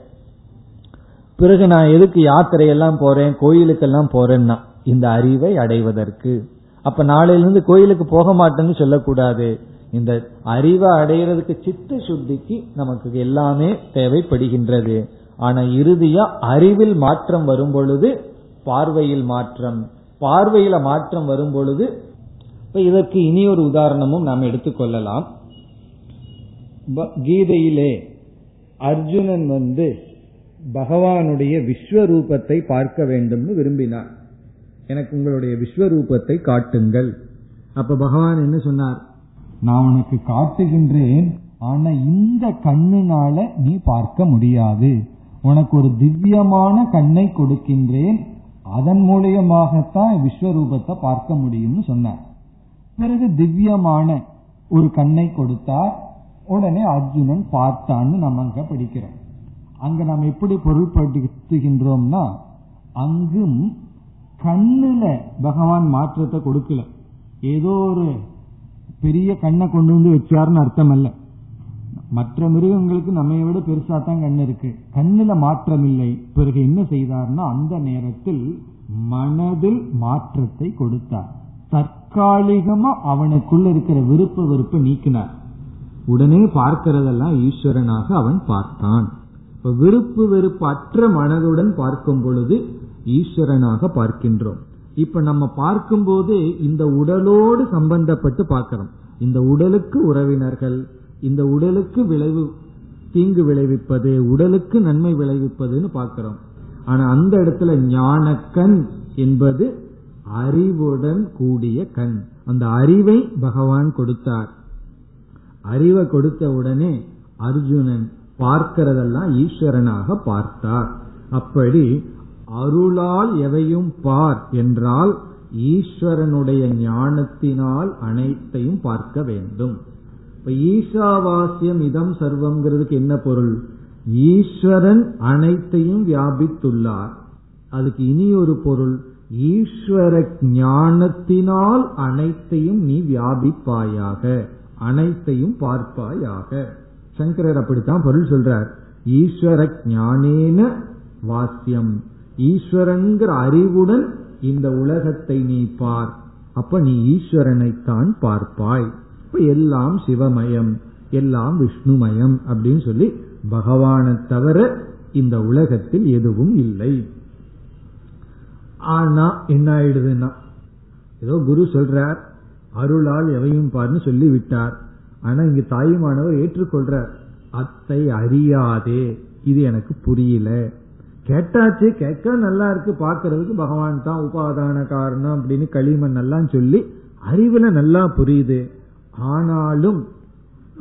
பிறகு நான் எதுக்கு யாத்திரையெல்லாம் போறேன் கோயிலுக்கெல்லாம் போறேன்னா இந்த அறிவை அடைவதற்கு. அப்ப நாளையிலிருந்து கோயிலுக்கு போக மாட்டேன்னு சொல்லக்கூடாது. இந்த அறிவை அடையிறதுக்கு சித்த சுத்திக்கு நமக்கு எல்லாமே தேவைப்படுகின்றது. ஆனா இறுதியா அறிவில் மாற்றம் வரும் பொழுது பார்வையில் மாற்றம். பார்வையில மாற்றம் வரும் பொழுது இப்ப இதற்கு இனி ஒரு உதாரணமும் நாம் எடுத்துக்கொள்ளலாம் கீதையிலே அர்ஜுனன் வந்து பகவானுடைய விஸ்வரூபத்தை பார்க்க வேண்டும்னு விரும்பினார். எனக்கு உங்களுடைய விஸ்வரூபத்தை காட்டுங்கள். அப்ப பகவான் என்ன சொன்னார்? நான் உனக்கு காட்டுகின்றேன் ஆனா இந்த கண்ணுனால நீ பார்க்க முடியாது. உனக்கு ஒரு திவ்யமான கண்ணை கொடுக்கின்றேன். அதன் மூலியமாகத்தான் விஸ்வரூபத்தை பார்க்க முடியும்னு சொன்னார். பிறகு திவ்யமான ஒரு கண்ணை கொடுத்தார். உடனே அர்ஜுனன் பார்த்தான்னு நம்ம அங்க படிக்கிறோம். அங்க நாம் எப்படி பொருள்படுத்துகின்றோம்னா அங்கும் கண்ணுல பகவான் மாற்றத்தை கொடுக்கல. ஏதோ ஒரு பெரிய கண்ணை கொண்டு வந்து வச்சாருன்னு அர்த்தம் அல்ல மற்ற மிருகங்களுக்கு நம்ம விட பெருசா தான் கண்ணு இருக்கு. கண்ணுல மாற்றம் இல்லை பிறகு என்ன செய்தார்னா அந்த நேரத்தில் மனதில் மாற்றத்தை கொடுத்தார். தற்காலிகமா அவனுக்குள்ள இருக்கிற விருப்ப வெறுப்பு நீக்கினார். உடனே பார்க்கிறதெல்லாம் ஈஸ்வரனாக அவன் பார்த்தான். இப்ப விருப்பு வெறுப்பு அற்ற மனதுடன் பார்க்கும் பொழுது ஈஸ்வரனாக பார்க்கின்றோம். இப்ப நம்ம பார்க்கும்போது இந்த உடலோடு சம்பந்தப்பட்டு பார்க்கிறோம். இந்த உடலுக்கு உறவினர்கள் இந்த உடலுக்கு விளைவு தீங்கு விளைவிப்பது உடலுக்கு நன்மை விளைவிப்பதுன்னு பார்க்கிறோம். ஆனா அந்த இடத்துல ஞானக்கண் என்பது அறிவுடன் கூடிய கண். அந்த அறிவை பகவான் கொடுத்தார். அறிவை கொடுத்த உடனே அர்ஜுனன் பார்க்கிறதெல்லாம் ஈஸ்வரனாக பார்த்தார். அப்படி அருளால் எவையும் பார் என்றால் ஈஸ்வரனுடைய ஞானத்தினால் அனைத்தையும் பார்க்க வேண்டும். இப்ப ஈஷாவாசியம் இதம் சர்வம்ங்கிறதுக்கு என்ன பொருள்? ஈஸ்வரன் அனைத்தையும் வியாபித்துள்ளார். அதுக்கு இனி ஒரு பொருள். ஈஸ்வர ஞானத்தினால் அனைத்தையும் நீ வியாபிப்பாயாக. அனைத்தையும் பார்ப்பாயாக. சங்கரர் அப்படித்தான் பொருள் சொல்றார். ஈஸ்வர ஞானேன வாசியம். ஈஸ்வரன்கிற அறிவுடன் இந்த உலகத்தை நீ பார். அப்ப நீ ஈஸ்வரனைத்தான் பார்ப்பாய். இப்ப எல்லாம் சிவமயம் எல்லாம் விஷ்ணுமயம் அப்படின்னு சொல்லி பகவானை தவிர இந்த உலகத்தில் எதுவும் இல்லை. ஆனா என்ன ஆயிடுதுன்னா ஏதோ குரு சொல்றார் அருளால் எவையும் பார்னு சொல்லி விட்டார் ஆனா இங்க தாயுமானவர் ஏற்றுக்கொள்றார் அத்தை அறியாதே இது எனக்கு புரியல. கேட்டாச்சு கேட்க நல்லா இருக்கு பாக்குறதுக்கு பகவான் தான் உபாதான காரணம் அப்படின்னு களிமண் எல்லாம் சொல்லி அறிவுல நல்லா புரியுது. ஆனாலும்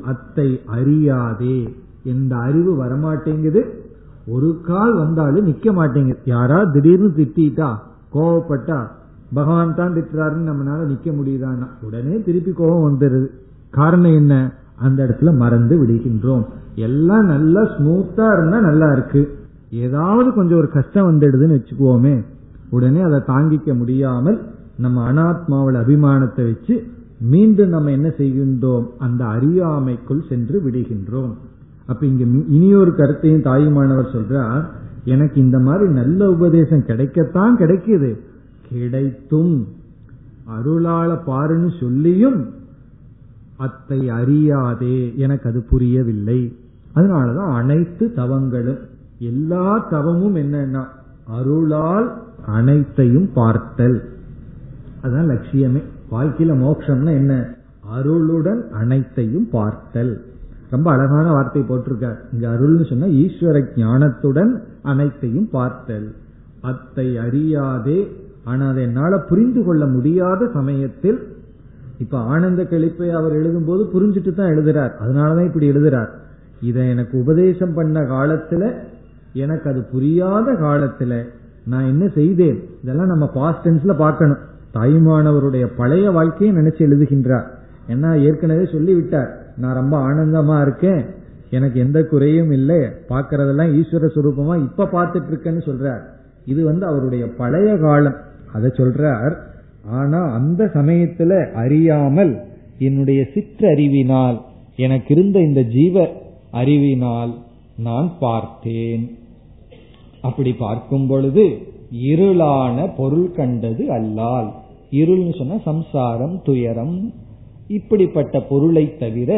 அத்தை அறியாதே எந்த அறிவு வரமாட்டேங்குது. ஒரு கால் வந்தாலும் நிக்க மாட்டேங்குது. யாரா திடீர்னு திட்டா கோவப்பட்டா பகவான் தான் திட்டுறாருன்னு நம்மளால நிக்க முடியுதான்னா உடனே திருப்பி கோபம் வந்துடுது. காரணம் என்ன? அந்த இடத்துல மறந்து விடுகின்றோம். எல்லாம் நல்லா ஸ்மூத்தா இருந்தா நல்லா இருக்கு. ஏதாவது கொஞ்சம் ஒரு கஷ்டம் வந்துடுதுன்னு வச்சுக்குவோமே உடனே அதை தாங்கிக்க முடியாமல் நம்ம அனாத்மாவில் அபிமானத்தை வச்சு மீண்டும் நம்ம என்ன செய்கின்றோம்? அந்த அறியாமைக்குள் சென்று விடுகின்றோம். அப்ப இங்க இனியொரு கருத்தையும் தாயுமானவர் சொல்றார் எனக்கு இந்த மாதிரி நல்ல உபதேசம் கிடைக்கத்தான் கிடைக்குது. கிடைத்தும். அருளால பாருன்னு சொல்லியும் அத்தை அறியாதே எனக்கு அது புரியவில்லை. அதனாலதான் அனைத்து தவங்களும் எல்லா தவமும் என்னன்னா அருளால் அனைத்தையும் பார்த்தல். அதான் லட்சியமே. வாழ்க்கையில மோட்சம்னா என்ன? அருளுடன் அனைத்தையும் பார்த்தல். ரொம்ப அழகான வார்த்தை போட்டிருக்கார். இங்க அருள்னு சொன்னா ஈஸ்வர ஞானத்துடன் அனைத்தையும் பார்த்தல். அத்தை அறியாதே ஆனா அதை என்னால புரிந்து கொள்ள முடியாத சமயத்தில் இப்ப ஆனந்த கழிப்பை அவர் எழுதும் போது புரிஞ்சுட்டு தான் எழுதுறார். அதனாலதான் இப்படி எழுதுறார். இதை எனக்கு உபதேசம் பண்ண காலத்துல எனக்கு அது புரியாத காலத்துல நான் என்ன செய்தேன்? இதெல்லாம் நம்ம பாஸ்ட் டென்ஸ்ல பார்க்கணும். தாய்மானவருடைய பழைய வாழ்க்கையை நினைச்சு எழுதுகின்றார். ஏன்னா ஏற்கனவே சொல்லிவிட்டார் நான் ரொம்ப ஆனந்தமா இருக்கேன். எனக்கு எந்த குறையும் இல்லை. பாக்கிறதெல்லாம் ஈஸ்வர சுரூபமா இப்ப பார்த்துட்டு இருக்கேன்னு சொல்றார். இது வந்து அவருடைய பழைய காலம். அதை சொல்றார் ஆனா அந்த சமயத்துல அறியாமல் என்னுடைய சிற்றறிவினால் எனக்கு இருந்த இந்த ஜீவ அறிவினால் நான் பார்த்தேன். அப்படி பார்க்கும் பொழுது இருளான பொருள் கண்டது அல்லால். இருள்னு சொன்ன சம்சாரம் துயரம் இப்படிப்பட்ட பொருளை தவிர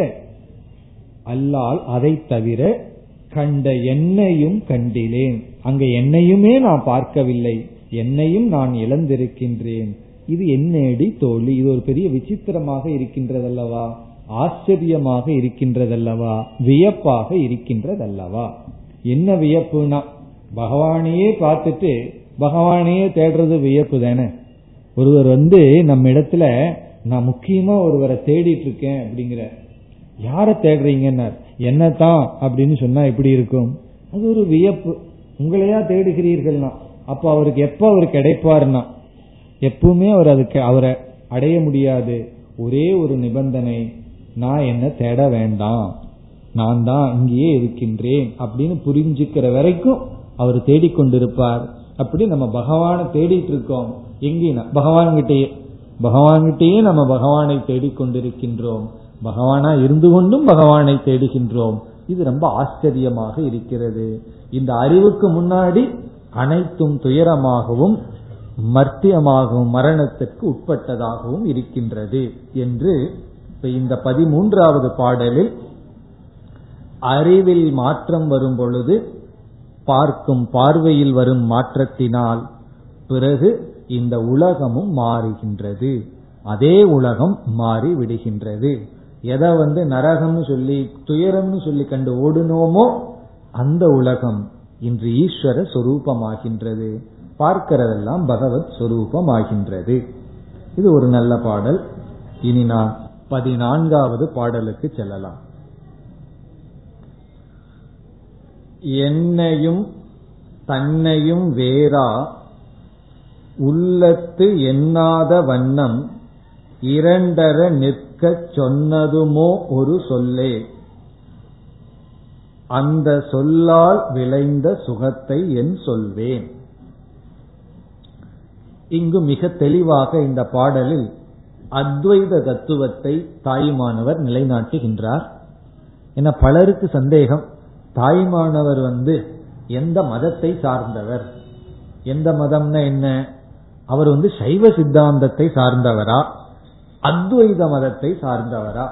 அல்லால் அதை தவிர கண்ட என்னையும் கண்டிலேன் அங்க என்னையுமே நான் பார்க்கவில்லை. என்னையும் நான் இழந்திருக்கின்றேன். இது என்னேடி தோழி? இது ஒரு பெரிய விசித்திரமாக இருக்கின்றதல்லவா? ஆச்சரியமாக இருக்கின்றதல்லவா? வியப்பாக இருக்கின்றதல்லவா? என்ன வியப்புனா பகவானையே பார்த்துட்டு பகவானையே தேடுறது வியப்பு தானே? ஒருவர் வந்து நம்ம இடத்துல நான் முக்கியமா ஒருவரை தேடிட்டு இருக்கேன் அப்படிங்கிற யார தேடுறீங்கன்னார்? என்னத்தான் அப்படின்னு சொன்னா எப்படி இருக்கும். அது ஒரு வியப்பு. உங்களையா தேடுகிறீர்கள்னா அப்ப அவருக்கு எப்ப அவர் கிடைப்பார்னா? எப்பவுமே அவர் அதுக்கு அவரை அடைய முடியாது. ஒரே ஒரு நிபந்தனை நான் என்ன தேட வேண்டாம். நான் தான் இங்கேயே இருக்கின்றேன் அப்படின்னு புரிஞ்சுக்கிற வரைக்கும் அவர் தேடிக்கொண்டிருப்பார். அப்படி நம்ம பகவானை தேடிட்டு இருக்கோம் எங்கேனா பகவான் கிட்டேயே பகவான் கிட்டேயே நம்ம பகவானை தேடிக்கொண்டிருக்கின்றோம். பகவானா இருந்து கொண்டும் பகவானை தேடுகின்றோம். இது ரொம்ப ஆச்சரியமாக இருக்கிறது. இந்த அறிவுக்கு முன்னாடி அனைத்தும் துயரமாகவும் மர்த்தியமாகவும் மரணத்திற்கு உட்பட்டதாகவும் இருக்கின்றது என்று இந்த பதிமூன்றாவது பாடலில் அறிவில் மாற்றம் வரும் பொழுது பார்க்கும் பார்வையில் வரும் மாற்றத்தினால் பிறகு இந்த உலகமும் மாறுகின்றது. அதே உலகம் மாறி விடுகின்றது எதை வந்து நரகம்னு சொல்லி துயரம்னு சொல்லி கண்டு ஓடுனோமோ அந்த உலகம் இன்று ஈஸ்வர சொரூபமாகின்றது. பார்க்கிறதெல்லாம் பகவத் சொரூபமாகின்றது. இது ஒரு நல்ல பாடல். இனி நான் பதினான்காவது பாடலுக்கு செல்லலாம். என்னையும் தன்னையும் வேறா உள்ளத்து எண்ணாத வண்ணம் இரண்டர நிற்கச் சொன்னதுமோ ஒரு சொல்லே. அந்த சொல்லால் விளைந்த சுகத்தை என் சொல்வேன். இங்கு மிக தெளிவாக இந்த பாடலில் அத்வைத தத்துவத்தை தாயுமானவர் நிலைநாட்டுகின்றார். என பலருக்கு சந்தேகம். தாய்மானவர் வந்து எந்த மதத்தை சார்ந்தவர்? எந்த மதம்னா என்ன? அவர் வந்து சைவ சித்தாந்தத்தை சார்ந்தவரா? அத்வைத மதத்தை சார்ந்தவரா?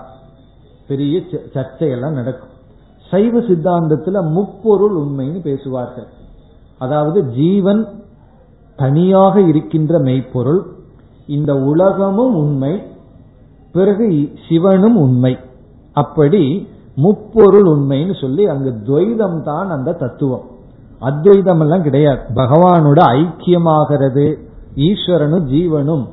பெரிய சர்ச்சையெல்லாம் நடக்கும். சைவ சித்தாந்தத்துல முப்பொருள் உண்மைன்னு பேசுவார்கள். அதாவது ஜீவன் தனியாக இருக்கின்ற மெய்ப்பொருள் இந்த உலகமும் உண்மை பிறகு சிவனும் உண்மை. அப்படி முப்பொருள் உண்மைன்னு சொல்லி அங்கு துவைதம் தான் அந்த தத்துவம். அத்வைதம் எல்லாம் கிடையாது. பகவானோட ஐக்கியமாகிறது ஈஸ்வரனும் ஜீவனும்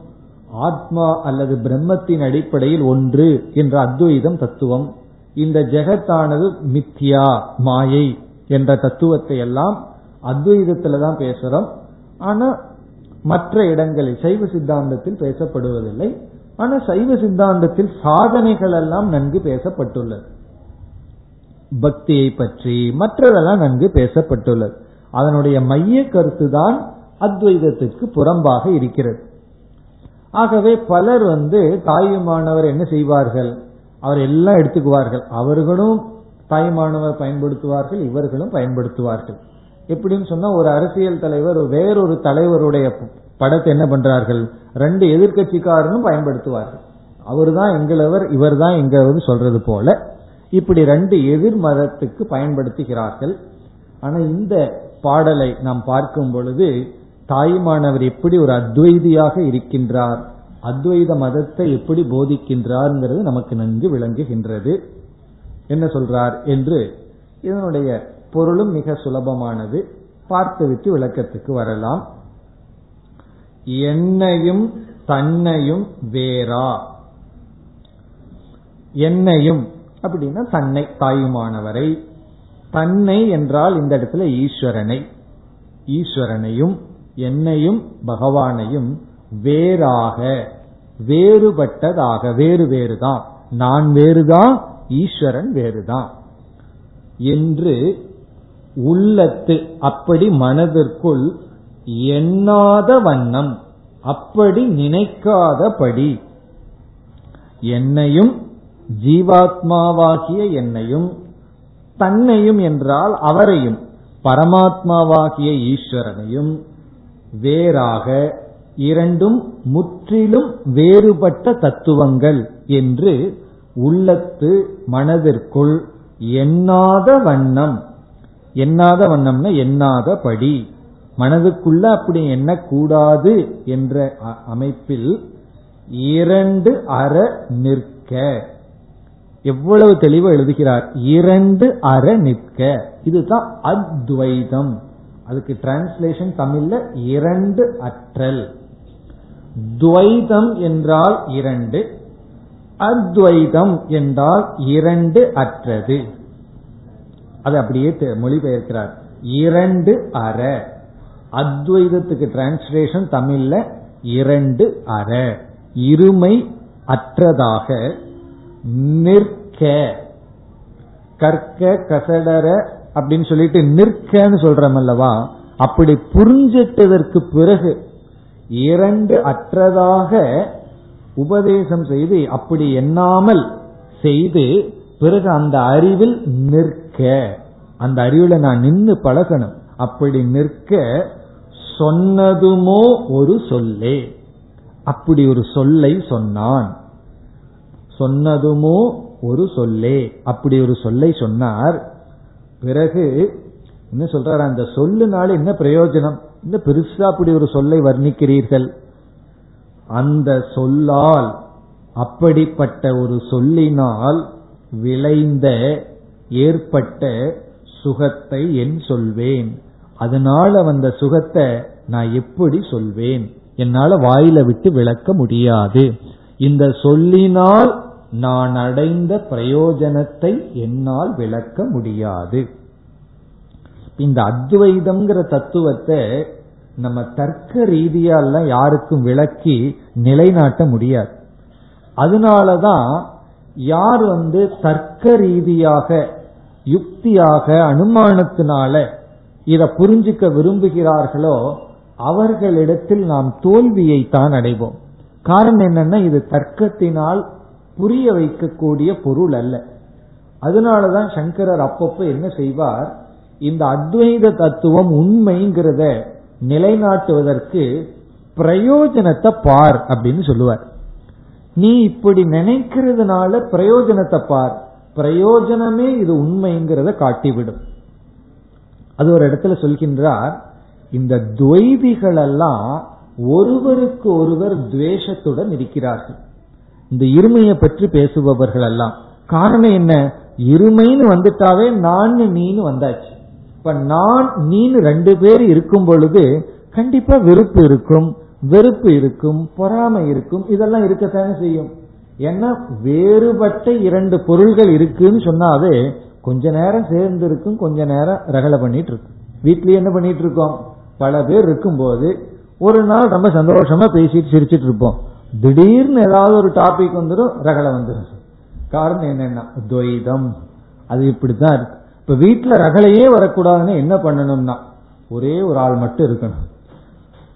ஆத்மா அல்லது பிரம்மத்தின் அடிப்படையில் ஒன்று என்ற அத்வைதம் தத்துவம். இந்த ஜெகத்தானது மித்யா மாயை என்ற தத்துவத்தை எல்லாம் அத்வைதத்துல தான் பேசுறோம். ஆனா மற்ற இடங்களில் சைவ சித்தாந்தத்தில் பேசப்படுவதில்லை. ஆனா சைவ சித்தாந்தத்தில் சாதனைகள் எல்லாம் நன்கு பேசப்பட்டுள்ளது. பக்தியை பற்றி மற்றதெல்லாம் நன்கு பேசப்பட்டுள்ளது. அதனுடைய மைய கருத்து தான் அத்வைதத்திற்கு புறம்பாக இருக்கிறது. ஆகவே பலர் வந்து தாயுமானவர் என்ன செய்வார்கள்? அவர் எல்லாம் எடுத்துக்குவார்கள். அவர்களும் தாய்மானவர் பயன்படுத்துவார்கள் இவர்களும் பயன்படுத்துவார்கள். எப்படின்னு சொன்னா ஒரு அரசியல் தலைவர் வேறொரு தலைவருடைய படத்தை என்ன பண்றார்கள்? ரெண்டு எதிர்கட்சிக்காரனும் பயன்படுத்துவார்கள். அவர் தான் எங்களவர் இவர் தான் எங்களவர் சொல்றது போல இப்படி ரெண்டு எதிர் மதத்துக்கு பயன்படுத்துகிறார்கள். ஆனா இந்த பாடலை நாம் பார்க்கும் பொழுது தாய்மானவர் எப்படி ஒரு அத்வைதியாக இருக்கின்றார் அத்வைத மதத்தை எப்படி போதிக்கின்றார்ங்கிறது நமக்கு நன்கு விளங்குகின்றது. என்ன சொல்றார் என்று இதனுடைய பொருளும் மிக சுலபமானது. பார்த்துவிட்டு விளக்கத்துக்கு வரலாம். என்னையும் தன்னையும் வேறா. என்னையும் அப்படின்னா தன்னை தாயுமானவரை. தன்னை என்றால் இந்த இடத்துல ஈஸ்வரனை. ஈஸ்வரனையும் என்னையும் பகவானையும் வேறாக வேறுபட்டதாக வேறு வேறுதான். நான் வேறுதான் ஈஸ்வரன் வேறுதான். என்று உள்ளத்து அப்படி மனதிற்குள் எண்ணாத வண்ணம் அப்படி நினைக்காதபடி என்னையும் ஜீவாத்மாவாகிய என்னையும் தன்னையும் என்றால் அவரையும் பரமாத்மாவாகிய ஈஸ்வரனையும் வேறாக இரண்டும் முற்றிலும் வேறுபட்ட தத்துவங்கள் என்று உள்ளத்து மனதிற்குள் எண்ணாத வண்ணம். எண்ணாத வண்ணம்னா எண்ணாதபடி மனதுக்குள்ள அப்படி எண்ணக்கூடாது என்ற அமைப்பில் இரண்டு அற நிற்க. எவ்வளவு தெளிவு எழுதுகிறார்? இரண்டு அற நிற்க. இதுதான் அத்வைதம். அதுக்கு டிரான்ஸ்லேஷன் தமிழ்ல இரண்டு அற்றல். துவைதம் என்றால் இரண்டு அத்வைதம் என்றால் இரண்டு அற்றது. அது அப்படியே மொழிபெயர்க்கிறார். இரண்டு அற. அத்வைதத்துக்கு டிரான்ஸ்லேஷன் தமிழ்ல இரண்டு அற. இருமை அற்றதாக நிற்க. கற்க கசடர அப்படின்னு சொல்லிட்டு நிற்கன்னு சொல்றோம் அல்லவா அப்படி புரிஞ்சிட்டதற்கு பிறகு இரண்டு அற்றதாக உபதேசம் செய்து அப்படி எண்ணாமல் செய்து பிறகு அந்த அறிவில் நிற்க. அந்த அறிவுல நான் நின்று பழகணும். அப்படி நிற்க சொன்னதுமோ ஒரு சொல்லே. அப்படி ஒரு சொல்லை சொன்னான். சொன்னதுமோ ஒரு சொல்லே. அப்படி ஒரு சொல்லை சொன்னார். பிறகு என்ன சொல்றாரு? அந்த சொல்லுனால என்ன பிரயோஜனம்? இந்த பெருசா அப்படி ஒரு சொல்லை வர்ணிக்கிறீர்கள்? அந்த சொல்லால் அப்படிப்பட்ட ஒரு சொல்லினால் விளைந்த ஏற்பட்ட சுகத்தை என் சொல்வேன். அதனால வந்த சுகத்தை நான் எப்படி சொல்வேன்? என்னால வாயில விட்டு விளக்க முடியாது. இந்த சொல்லினால் நான் அடைந்த பிரயோஜனத்தை என்னால் விளக்க முடியாது. இந்த அத்வைதம்ங்கிற தத்துவத்தை நம்ம தர்க்க ரீதியால யாருக்கும் விளக்கி நிலைநாட்ட முடியாது. அதனாலதான் யார் வந்து தர்க்க ரீதியாக யுக்தியாக அனுமானத்தினால இதை புரிஞ்சுக்க விரும்புகிறார்களோ அவர்களிடத்தில் நாம் தோல்வியை தான் அடைவோம். காரணம் என்னன்னா இது தர்க்கத்தினால் புரிய வைக்கக்கூடிய பொருள் அல்ல. அதனாலதான் சங்கரர் அப்பப்ப என்ன செய்வார்? இந்த அத்வைத தத்துவம் உண்மைங்கிறத நிலைநாட்டுவதற்கு பிரயோஜனத்தை பார் அப்படின்னு சொல்லுவார். நீ இப்படி நினைக்கிறதுனால பிரயோஜனத்தை பார். பிரயோஜனமே இது உண்மைங்கிறத காட்டிவிடும். அது ஒரு இடத்துல சொல்கின்றார் இந்த துவைதிகள் எல்லாம் ஒருவருக்கு ஒருவர் துவேஷத்துடன் இருக்கிறார்கள். இந்த இருமையை பற்றி பேசுபவர்கள் எல்லாம் காரணம் என்ன? இருமைன்னு வந்துட்டாவே நான் நீனு வந்தாச்சு. இப்ப நான் நீனு ரெண்டு பேர் இருக்கும் பொழுது கண்டிப்பா வெறுப்பு இருக்கும். வெறுப்பு இருக்கும் பொறாமை இருக்கும். இதெல்லாம் இருக்கத்தானே செய்யும். ஏன்னா வேறுபட்ட இரண்டு பொருள்கள் இருக்குன்னு சொன்னாவே கொஞ்ச நேரம் சேர்ந்து இருக்கும் கொஞ்ச நேரம் ரகலை பண்ணிட்டு இருக்கும் வீட்லயே என்ன பண்ணிட்டு இருக்கோம் பல பேர் இருக்கும்போது ஒரு நாள் ரொம்ப சந்தோஷமா பேசிட்டு சிரிச்சிட்டு இருப்போம் திடீர்னு ஏதாவது ஒரு டாபிக் வந்துடும் ரகலை வந்துடும் காரணம் என்னன்னா துவைதம். அது இப்படித்தான் இருக்கு. இப்ப வீட்டுல ரகலையே வரக்கூடாதுன்னு என்ன பண்ணணும்னா ஒரே ஒரு ஆள் மட்டும் இருக்கணும்.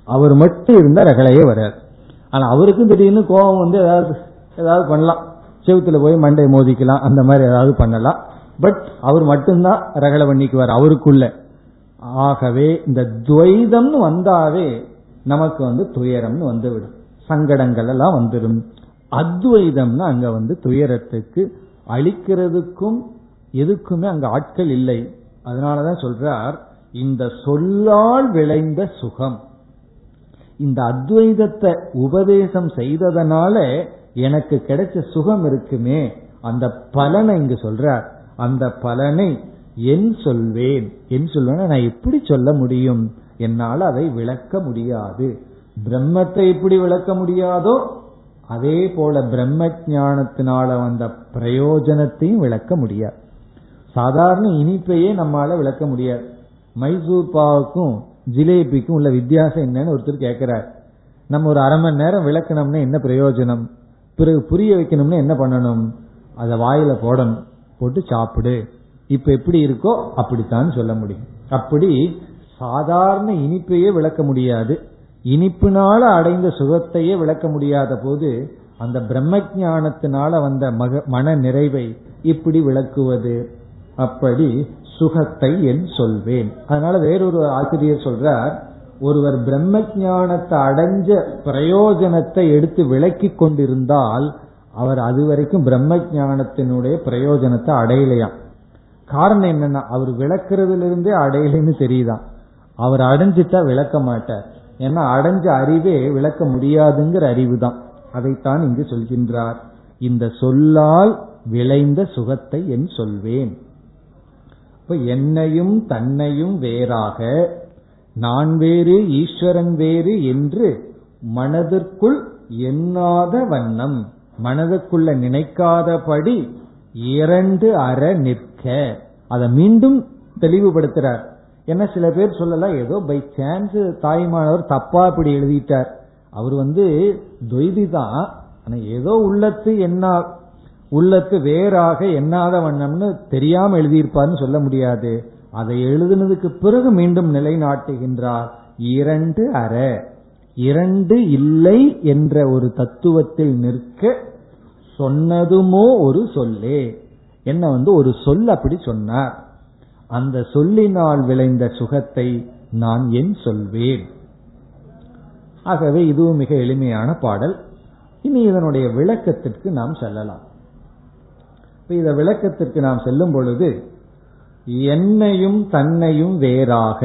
அவர் மட்டும் இருந்தா ரகலையே வராது. ஆனா அவருக்கும் திடீர்னு கோபம் வந்து ஏதாவது ஏதாவது பண்ணலாம். செவுத்துல போய் மண்டை மோதிக்கலாம் அந்த மாதிரி ஏதாவது பண்ணலாம். பட் அவர் மட்டும்தான் ரகலை பண்ணிக்குவார் அவருக்குள்ள. ஆகவே இந்த துவைதம்னு வந்தாவே நமக்கு வந்து துயரம்னு வந்துவிடும். சங்கடங்கள் எல்லாம் வந்துடும் அத்வைதம்னா அங்க வந்து துயரத்துக்கு அழிக்கிறதுக்கும் எதுக்குமே அங்க ஆட்கள் இல்லை. அதனாலதான் சொல்றார் இந்த சொல்லால் விளைந்த சுகம். இந்த அத்வைதத்தை உபதேசம் செய்ததனால எனக்கு கிடைச்ச சுகம் இருக்குமே. அந்த பலனை இங்கு சொல்றார். அந்த பலனை என் சொல்வேன். என் சொல்வேன் நான் எப்படி சொல்ல முடியும்? என்னால் அதை விளக்க முடியாது. பிரம்மத்தை எப்படி விளக்க முடியாதோ அதே போல பிரம்ம ஜானத்தினால வந்த பிரயோஜனத்தையும் விளக்க முடியாது. சாதாரண இனிப்பையே நம்மால விளக்க முடியாது. மைசூர் பாவுக்கும் ஜிலேபிக்கும் உள்ள வித்தியாசம் என்னன்னு ஒருத்தர் கேட்கிறார் நம்ம ஒரு அரை மணி நேரம் விளக்கணும்னா என்ன பிரயோஜனம்? பிறகு புரிய வைக்கணும்னா என்ன பண்ணணும்? அதை வாயில போடணும். போட்டு சாப்பிடு. இப்ப எப்படி இருக்கோ அப்படித்தான் சொல்ல முடியும். அப்படி சாதாரண இனிப்பையே விளக்க முடியாது. இனிப்பினால அடைந்த சுகத்தையே விளக்க முடியாத போது அந்த பிரம்ம ஜானத்தினால வந்த மக மன நிறைவை இப்படி விளக்குவது. அப்படி சுகத்தை என் சொல்வேன். அதனால வேறொரு ஆசிரியர் சொல்றார் ஒருவர் பிரம்ம ஞானத்தை அடைஞ்ச பிரயோஜனத்தை எடுத்து விளக்கி கொண்டிருந்தால் அவர் அதுவரைக்கும் பிரம்ம ஞானத்தினுடைய பிரயோஜனத்தை அடையலையாம். காரணம் என்னன்னா அவர் விளக்குறதுல இருந்தே அடையலைன்னு தெரியுதான் அவர் அடைஞ்சிட்டா விளக்க மாட்டார். ஏன்னா அடைஞ்ச அறிவே விளக்க முடியாதுங்கிற அறிவு தான் அதைத்தான் இங்கு சொல்கின்றார். இந்த சொல்லால் விளைந்த சுகத்தை என் சொல்வேன். இப்ப என்னையும் தன்னையும் வேறாக நான் வேறு ஈஸ்வரன் வேறு என்று மனதிற்குள் எண்ணாத வண்ணம் மனதுக்குள்ள நினைக்காதபடி இரண்டு அற நிற்க. அதை மீண்டும் தெளிவுபடுத்துறார். என்ன சில பேர் சொல்லலாம் ஏதோ பை சான்ஸ் தாய்மானவர் தப்பா இப்படி எழுதிட்டார். அவர் வந்து தொய்தி தான் ஆனா ஏதோ உள்ளத்து என்ன உள்ளத்து வேறாக எண்ணாத வண்ணம்னு தெரியாம எழுதியிருப்பார்னு சொல்ல முடியாது. அதை எழுதுனதுக்கு பிறகு மீண்டும் நிலைநாட்டுகின்றார். இரண்டு அற இரண்டு இல்லை என்ற ஒரு தத்துவத்தில் நிற்க சொன்னதுமோ ஒரு சொல்லே. என்ன வந்து ஒரு சொல் அப்படி சொன்னார். அந்த சொல்லினால் விளைந்த சுகத்தை நான் என் சொல்வேன். ஆகவே இதுவும் மிக எளிமையான பாடல். இனி இதனுடைய விளக்கத்திற்கு நாம் செல்லலாம். இத விளக்கத்திற்கு நாம் செல்லும் பொழுது என்னையும் தன்னையும் வேறாக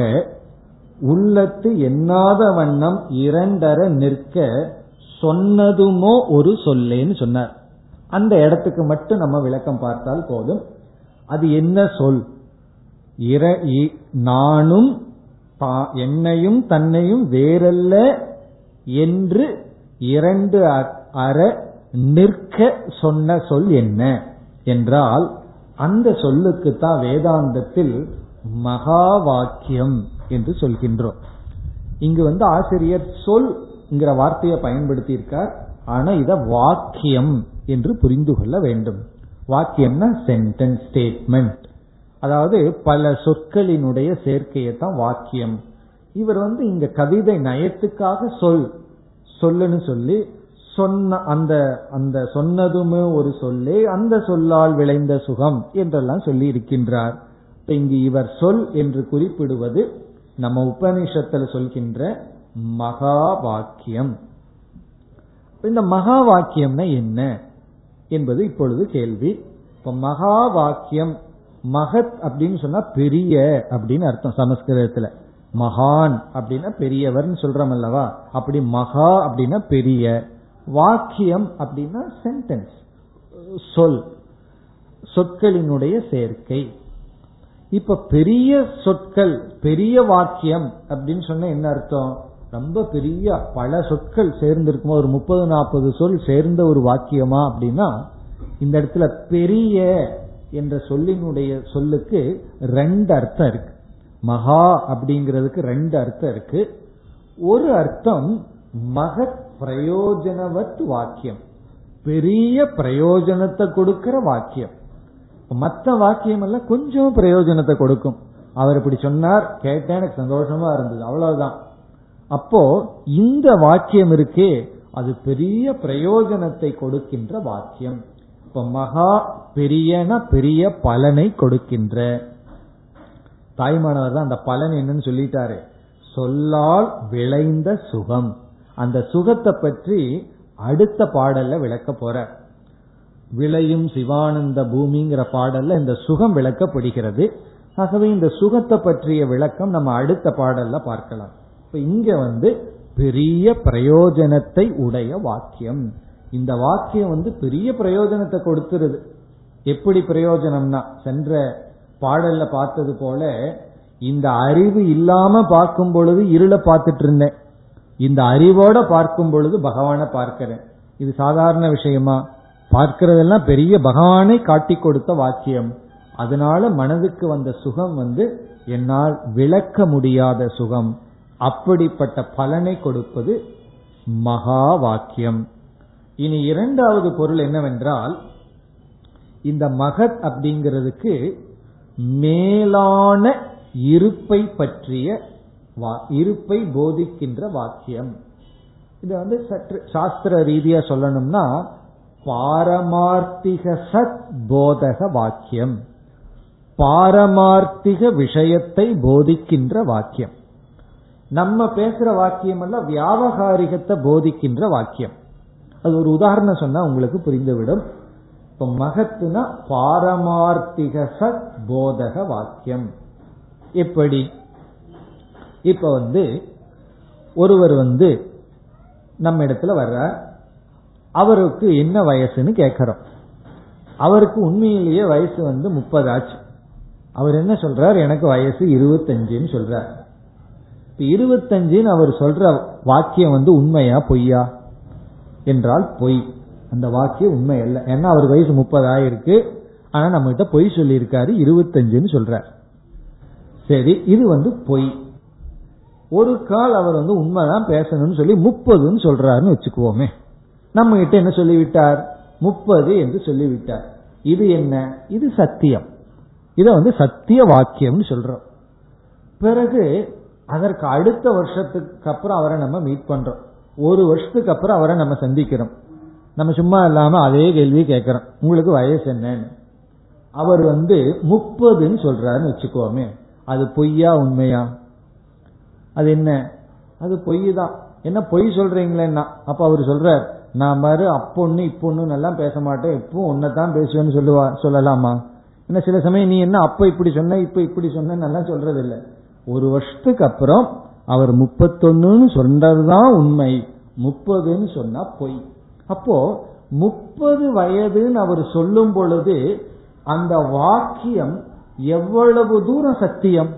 உள்ளத்து எண்ணாத வண்ணம் இரண்டர நிற்க சொன்னதுமோ ஒரு சொல்லேன்னு சொன்னார். அந்த இடத்துக்கு மட்டும் நம்ம விளக்கம் பார்த்தால் போதும். அது என்ன சொல்? நானும் என்னையும் தன்னையும் வேறல்ல என்று இரண்டு அற நிற்க சொன்ன சொல் என்ன? என்றால் அந்த சொல்லுக்கு தான் வேதாந்தத்தில் மகா வாக்கியம் என்று சொல்கின்றோம். இங்கு வந்து ஆசிரியர் சொல் வார்த்தையை பயன்படுத்தி இருக்கார் ஆனா இத வாக்கியம் என்று புரிந்து கொள்ள வேண்டும். வாக்கியம்னா சென்டென்ஸ் ஸ்டேட்மெண்ட் அதாவது பல சொற்களினுடைய சேர்க்கையை தான் வாக்கியம். இவர் வந்து இங்க கவிதை நயத்துக்காக சொல் சொல்லுன்னு சொல்லி சொன்ன அந்த அந்த சொன்னதுமே ஒரு சொல்லே அந்த சொல்லால் விளைந்த சுகம் என்றெல்லாம் சொல்லி இருக்கின்றார் இங்கு இவர் சொல் என்று குறிப்பிடுவது நம்ம உபனிஷத்தில் சொல்கின்ற மகா வாக்கியம் இந்த மகா வாக்கியம்னா என்ன என்பது இப்பொழுது கேள்வி. இப்ப மகா வாக்கியம் மகத் அப்படின்னு சொன்னா பெரிய அப்படின்னு அர்த்தம் சமஸ்கிருதத்துல. மகான் அப்படின்னா பெரியவர்னு சொல்றோம் அல்லவா? அப்படி மகா அப்படின்னா பெரிய. வாக்கியம் அப்படின்னா சென்டென்ஸ் சொல் சொற்களினுடைய சேர்க்கை. இப்ப பெரிய சொற்கள் பெரிய வாக்கியம் அப்படின்னு சொன்ன என்ன அர்த்தம்? ரொம்ப பெரிய பல சொற்கள் சேர்ந்து இருக்கும் ஒரு முப்பது நாற்பது சொல் சேர்ந்த ஒரு வாக்கியமா அப்படின்னா இந்த இடத்துல பெரிய என்ற சொல்லினுடைய சொல்லுக்கு ரெண்டு அர்த்தம் இருக்கு. மகா அப்படிங்கிறதுக்கு ரெண்டு அர்த்தம் இருக்கு. ஒரு அர்த்தம் மகத் பிரயோஜனவத் வாக்கியம். பெரிய பிரயோஜனத்தை கொடுக்கிற வாக்கியம். மற்ற வாக்கியம் எல்லாம் கொஞ்சம் பிரயோஜனத்தை கொடுக்கும். அவர் இப்படி சொன்னார் கேட்டேன் எனக்கு சந்தோஷமா இருந்தது. அவ்வளவுதான். அப்போ இந்த வாக்கியம் இருக்கே அது பெரிய பிரயோஜனத்தை கொடுக்கின்ற வாக்கியம். இப்ப மகா பெரியன பெரிய பலனை கொடுக்கின்ற. தாய்மானவர் தான் அந்த பலன் என்னன்னு சொல்லிட்டாரு. சொல்லால் விளைந்த சுகம். அந்த சுகத்தை பற்றி அடுத்த பாடல்ல விளக்க போற. விளையும் சிவானந்த பூமிங்கிற பாடல்ல இந்த சுகம் விளக்கப்படுகிறது. ஆகவே இந்த சுகத்தை பற்றிய விளக்கம் நம்ம அடுத்த பாடல்ல பார்க்கலாம். இப்ப இங்க வந்து பெரிய பிரயோஜனத்தை உடைய வாக்கியம். இந்த வாக்கியம் வந்து பெரிய பிரயோஜனத்தை கொடுத்துருது. எப்படி பிரயோஜனம்னா சென்ற பாடல்ல பார்த்தது போல இந்த அறிவு இல்லாம பார்க்கும் பொழுது இருளை பார்த்துட்டு இருந்தேன் இந்த அறிவோட பார்க்கும் பொழுது பகவானை பார்க்கிறேன். இது சாதாரண விஷயமா? பார்க்கிறதெல்லாம் பெரிய பகவானை காட்டி கொடுத்த வாக்கியம். அதனால மனதுக்கு வந்த சுகம் வந்து என்னால் விளக்க முடியாத சுகம். அப்படிப்பட்ட பலனை கொடுப்பது மகா வாக்கியம். இனி இரண்டாவது பொருள் என்னவென்றால் இந்த மகத் அப்படிங்கிறதுக்கு மேலான இருப்பை பற்றிய இருப்பை போதிக்கின்ற வாக்கியம். இது வந்து சற்று சாஸ்திர ரீதியா சொல்லணும்னா பாரமார்த்திக சத் போதக வாக்கியம். பாரமார்த்திக விஷயத்தை போதிக்கின்ற வாக்கியம். நம்ம பேசுற வாக்கியம் அல்ல வியாபகாரிகத்தை போதிக்கின்ற வாக்கியம். அது ஒரு உதாரணம் சொன்னா உங்களுக்கு புரிந்துவிடும். இப்ப மகத்துனா பாரமார்த்திக சத் போதக வாக்கியம். எப்படி? இப்ப வந்து ஒருவர் வந்து நம்ம இடத்துல வர்றார். அவருக்கு என்ன வயசுன்னு கேட்கிறோம். அவருக்கு உண்மையிலேயே வயசு வந்து முப்பது ஆச்சு. அவர் என்ன சொல்றார்? எனக்கு வயசு இருபத்தஞ்சுன்னு சொல்றார். இப்ப இருபத்தஞ்சுன்னு அவர் சொல்ற வாக்கியம் வந்து உண்மையா பொய்யா? என்றால் பொய். அந்த வாக்கியம் உண்மை அல்ல. ஏன்னா அவர் வயசு முப்பது ஆயிருக்கு ஆனா நம்ம கிட்ட பொய் சொல்லியிருக்காரு இருபத்தஞ்சுன்னு சொல்றார். சரி இது வந்து பொய். ஒரு கால் அவர் வந்து உண்மைதான் பேசணும்னு சொல்லி முப்பதுன்னு சொல்றாருன்னு வச்சுக்குவோமே. நம்ம கிட்ட என்ன சொல்லிவிட்டார்? முப்பது என்று சொல்லிவிட்டார். இது என்ன? இது சத்தியம். இதை வந்து சத்திய வாக்கியம்னு சொல்றோம். பிறகு அதற்கு அடுத்த வருஷத்துக்கு அப்புறம் அவரை நம்ம மீட் பண்றோம். ஒரு வருஷத்துக்கு அப்புறம் அவரை நம்ம சந்திக்கிறோம். நம்ம சும்மா இல்லாம அதே கேள்வி கேட்கிறோம். உங்களுக்கு வயசு என்னன்னு? அவர் வந்து முப்பதுன்னு சொல்றாருன்னு வச்சுக்கோமே. அது பொய்யா உண்மையா? அது என்ன? அது பொய் தான் என்ன பொய் சொல்றீங்களேன்னா? அப்ப அவர் சொல்றார் நான் மாதிரி அப்பொண்ணு இப்பொண்ணு எல்லாம் பேச மாட்டேன். இப்போ ஒன்னதான் பேசுவேன்னு சொல்லுவா சொல்லலாமா? என்ன சில சமயம் நீ என்ன அப்ப இப்படி சொன்ன இப்ப இப்படி சொன்ன சொல்றது இல்ல ஒரு வருஷத்துக்கு அப்புறம் அவர் முப்பத்தொன்னு சொன்னதுதான் உண்மை. முப்பதுன்னு சொன்னா பொய். அப்போ முப்பது வயதுன்னு அவர் சொல்லும் பொழுது அந்த வாக்கியம் எவ்வளவு தூரம் சத்தியம்?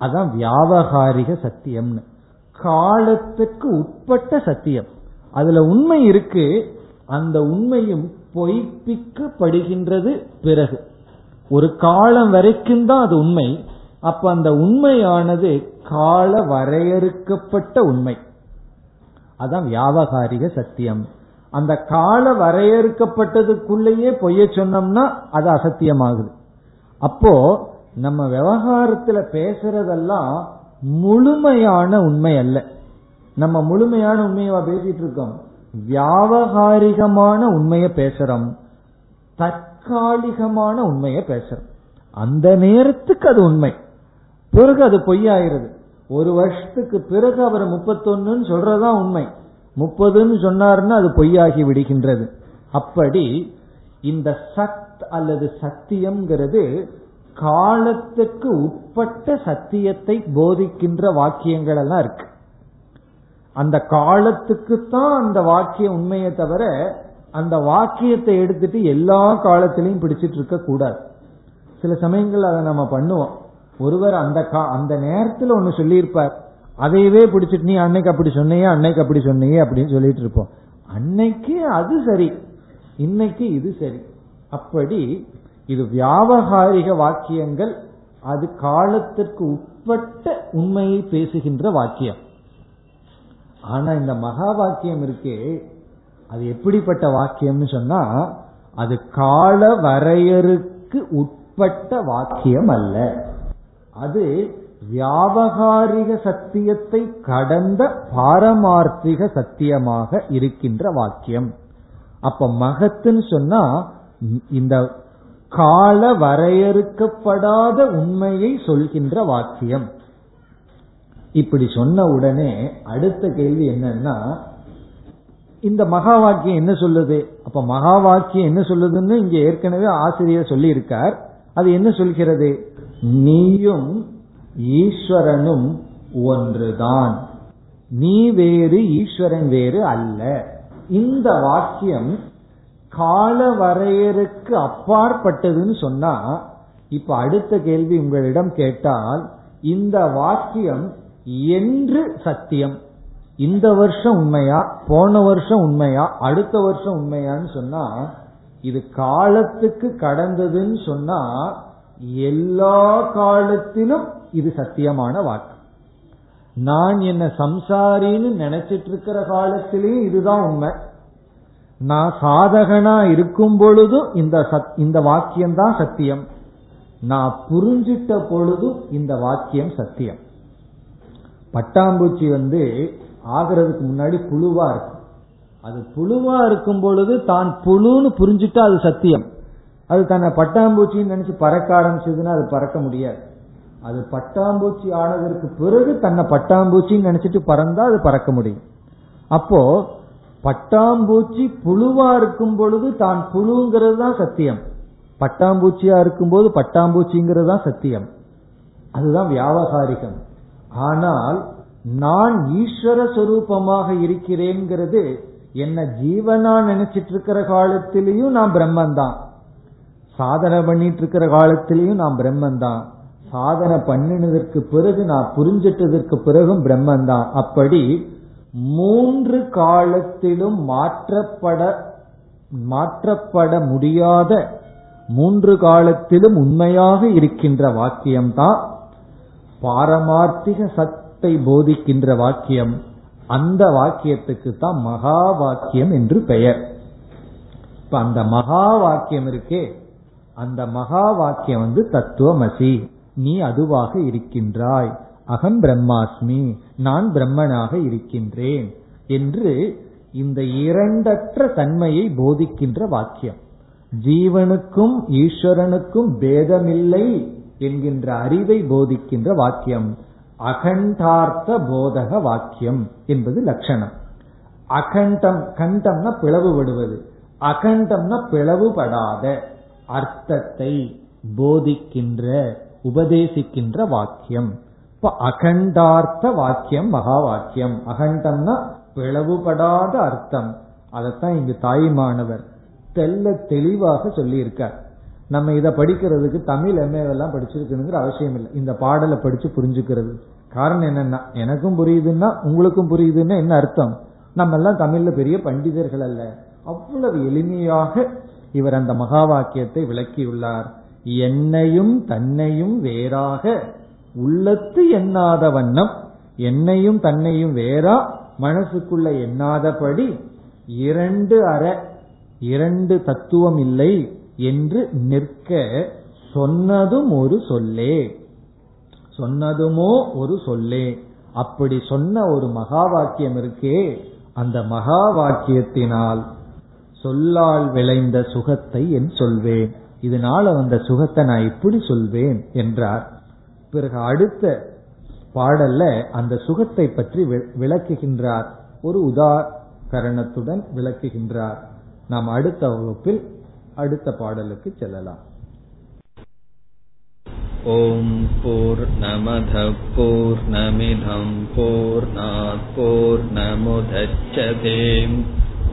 அதான் வியாபகாரிக சத்தியம்னு. காலத்துக்கு உட்பட்ட சத்தியம். அதுல உண்மை இருக்கு. அந்த உண்மையும் பொய்ப்பிக்கப்படுகின்றது பிறகு. ஒரு காலம் வரைக்கும் தான் அது உண்மை. அப்ப அந்த உண்மையானது கால வரையறுக்கப்பட்ட உண்மை. அதான் வியாபகாரிக சத்தியம். அந்த கால வரையறுக்கப்பட்டதுக்குள்ளேயே பொய்ய சொன்னோம்னா அது அசத்தியமாகுது. அப்போ நம்ம விவகாரத்துல பேசுறதெல்லாம் முழுமையான உண்மை அல்ல. நம்ம முழுமையான உண்மையவா பேசிட்டு இருக்கோம் வியாபகாரிகமான உண்மையை பேசுறோம். தற்காலிகமான உண்மையை பேசுறோம். அந்த நேரத்துக்கு அது உண்மை. பிறகு அது பொய்யாயிருது ஒரு வருஷத்துக்கு பிறகு அவர் முப்பத்தொன்னு சொல்றதா உண்மை. முப்பதுன்னு சொன்னார்னா அது பொய்யாகி விடுகின்றது. அப்படி இந்த சத் அல்லது சத்தியம்ங்கிறது காலத்துக்கு உட்பட்ட சத்தியத்தை போதிக்கின்ற வாக்கியங்கள் எல்லாம் இருக்கு. அந்த காலத்துக்கு தான் அந்த வாக்கியம் உண்மையை தவிர அந்த வாக்கியத்தை எடுத்துட்டு எல்லா காலத்திலையும் பிடிச்சிட்டு இருக்க கூடாது சில சமயங்கள் அதை நம்ம பண்ணுவோம். ஒருவர் அந்த அந்த நேரத்தில் ஒன்னு சொல்லியிருப்பார். அதையவே பிடிச்சிட்டு நீ அன்னைக்கு அப்படி சொன்னியே அன்னைக்கு அப்படி சொன்னியே அப்படின்னு சொல்லிட்டு இருப்போம். அன்னைக்கு அது சரி. இன்னைக்கு இது சரி. அப்படி இது வியாபகாரிக வாக்கியங்கள் அது காலத்திற்கு உட்பட்ட உண்மையை பேசுகின்ற வாக்கியம். ஆனா இந்த மகா வாக்கியம் இருக்கே அது எப்படிப்பட்ட வாக்கியம்னு சொன்னா அது கால வரையறுக்கு உட்பட்ட வாக்கியம் அல்ல. அது வியாபகாரிக சத்தியத்தை கடந்த பாரமார்த்திக சத்தியமாக இருக்கின்ற வாக்கியம். அப்ப மகத்துன்னு சொன்னா இந்த கால வரையறுக்கப்படாத உண்மையை சொல்கின்ற வாக்கியம். இப்படி சொன்ன உடனே அடுத்த கேள்வி என்னன்னா இந்த மகா வாக்கியம் என்ன சொல்லுது? அப்ப மகா வாக்கியம் என்ன சொல்லுதுன்னு இங்க ஏற்கனவே ஆசிரியர் சொல்லி இருக்கார் அது என்ன சொல்கிறது? நீயும் ஈஸ்வரனும் ஒன்றுதான். நீ வேறு ஈஸ்வரன் வேறு அல்ல. இந்த வாக்கியம் கால வரையறுக்கு அப்பாற்பட்டதுன்னு சொன்னா இப்ப அடுத்த கேள்வி உங்களிடம் கேட்டால் இந்த வாக்கியம் என்று சத்தியம். இந்த வருஷம் உண்மையா? போன வருஷம் உண்மையா? அடுத்த வருஷம் உண்மையான்னு சொன்னா இது காலத்துக்கு கடந்ததுன்னு சொன்னா எல்லா காலத்திலும் இது சத்தியமான வாக்கு நான் என்ன சம்சாரின்னு நினைச்சிட்டு இருக்கிற காலத்திலேயும் இதுதான் உண்மை. நான் சாதகனா இருக்கும் பொழுதும் இந்த இந்த வாக்கியம் தான் சத்தியம். நான் புரிஞ்சிட்ட பொழுதும் இந்த வாக்கியம் சத்தியம். பட்டாம்பூச்சி வந்து ஆகிறதுக்கு முன்னாடி புழுவா இருக்கும். அது புழுவா இருக்கும் பொழுது தான் புழுன்னு புரிஞ்சுட்டா அது சத்தியம். அது தன்னை பட்டாம்பூச்சின்னு நினைச்சு பறக்க ஆரம்பிச்சதுன்னா அது பறக்க முடியாது. அது பட்டாம்பூச்சி ஆனதற்கு பிறகு தன்னை பட்டாம்பூச்சின்னு நினைச்சிட்டு பறந்தா அது பறக்க முடியும். அப்போ பட்டாம்பூச்சி புழுவா இருக்கும் பொழுது தான் புழுங்கிறது தான் சத்தியம். பட்டாம்பூச்சியா இருக்கும்போது பட்டாம்பூச்சிங்கிறது தான் சத்தியம். அதுதான் வியாபகாரிகம். ஆனால் நான் ஈஸ்வர சொரூபமாக இருக்கிறேங்கிறது என்ன ஜீவனா நினைச்சிட்டு இருக்கிற காலத்திலையும் நான் பிரம்மன் தான் சாதனை பண்ணிட்டு இருக்கிற காலத்திலையும் நான் பிரம்மன் தான் சாதனை பண்ணினதற்கு பிறகு நான் புரிஞ்சிட்டதற்கு பிறகும் பிரம்மன் தான் அப்படி மூன்று காலத்திலும் மாற்றப்பட மாற்றப்பட முடியாத மூன்று காலத்திலும் உண்மையாக இருக்கின்ற வாக்கியம்தான் பாரமார்த்திக சத்தை போதிக்கின்ற வாக்கியம். அந்த வாக்கியத்துக்கு தான் மகா வாக்கியம் என்று பெயர். இப்ப அந்த மகா வாக்கியம் இருக்கே. அந்த மகா வாக்கியம் வந்து தத்துவமசி. நீ அதுவாக இருக்கின்றாய். அகம் பிரம்மாஸ்மி. நான் பிரம்மனாக இருக்கின்றேன் என்று இந்த இரண்டற்ற தன்மையை போதிக்கின்ற வாக்கியம். ஜீவனுக்கும் ஈஸ்வரனுக்கும் பேதமில்லை என்கின்ற அறிவை போதிக்கின்ற வாக்கியம். அகண்டார்த்த போதக வாக்கியம் என்பது லட்சணம். அகண்டம் கண்டம்னா பிளவுபடுவது. அகண்டம்னா பிளவுபடாத. அர்த்தத்தை போதிக்கின்ற உபதேசிக்கின்ற வாக்கியம். இப்ப அகண்டார்த்த வாக்கியம் மகா வாக்கியம் அகண்டம்னா பிளவுபடாத அர்த்தம். அதைத்தான் இங்கு தாய்மானவர் தெல்ல தெளிவாக சொல்லியிருக்கார். நம்ம இதை படிக்கிறதுக்கு தமிழ் எம்ஏவெல்லாம் படிச்சிருக்கணுங்கிற அவசியம் இல்லை. இந்த பாடலை படிச்சு புரிஞ்சுக்கிறது. காரணம் என்னன்னா எனக்கும் புரியுதுன்னா உங்களுக்கும் புரியுதுன்னா என்ன அர்த்தம்? நம்ம எல்லாம் தமிழ்ல பெரிய பண்டிதர்கள் அல்ல. அவ்வளவு எளிமையாக இவர் அந்த மகா வாக்கியத்தை விளக்கியுள்ளார். என்னையும் தன்னையும் வேறாக உள்ளத்து எண்ணாத வண்ணம் என்னையும் தன்னையும் வேறா மனசுக்குள்ள எண்ணாதபடி இரண்டு அற இரண்டு தத்துவம் இல்லை என்று நிற்க சொன்னதும் ஒரு சொல்லே. சொன்னதுமோ ஒரு சொல்லே. அப்படி சொன்ன ஒரு மகா வாக்கியம் இருக்கே அந்த மகா வாக்கியத்தினால் சொல்லால் விளைந்த சுகத்தை என் சொல்வேன் இதனால வந்த சுகத்தை நான் எப்படி சொல்வேன் என்றார் பிறகு அடுத்த பாடல்ல அந்த சுகத்தை பற்றி விளக்குகின்றார் ஒரு உதாகரணத்துடன் விளக்குகின்றார் நாம் அடுத்த வகுப்பில் அடுத்த பாடலுக்கு செல்லலாம் ॐ पूर्णमधपूर्णमिधम् पूर्णात् पूर्णमुदच्छते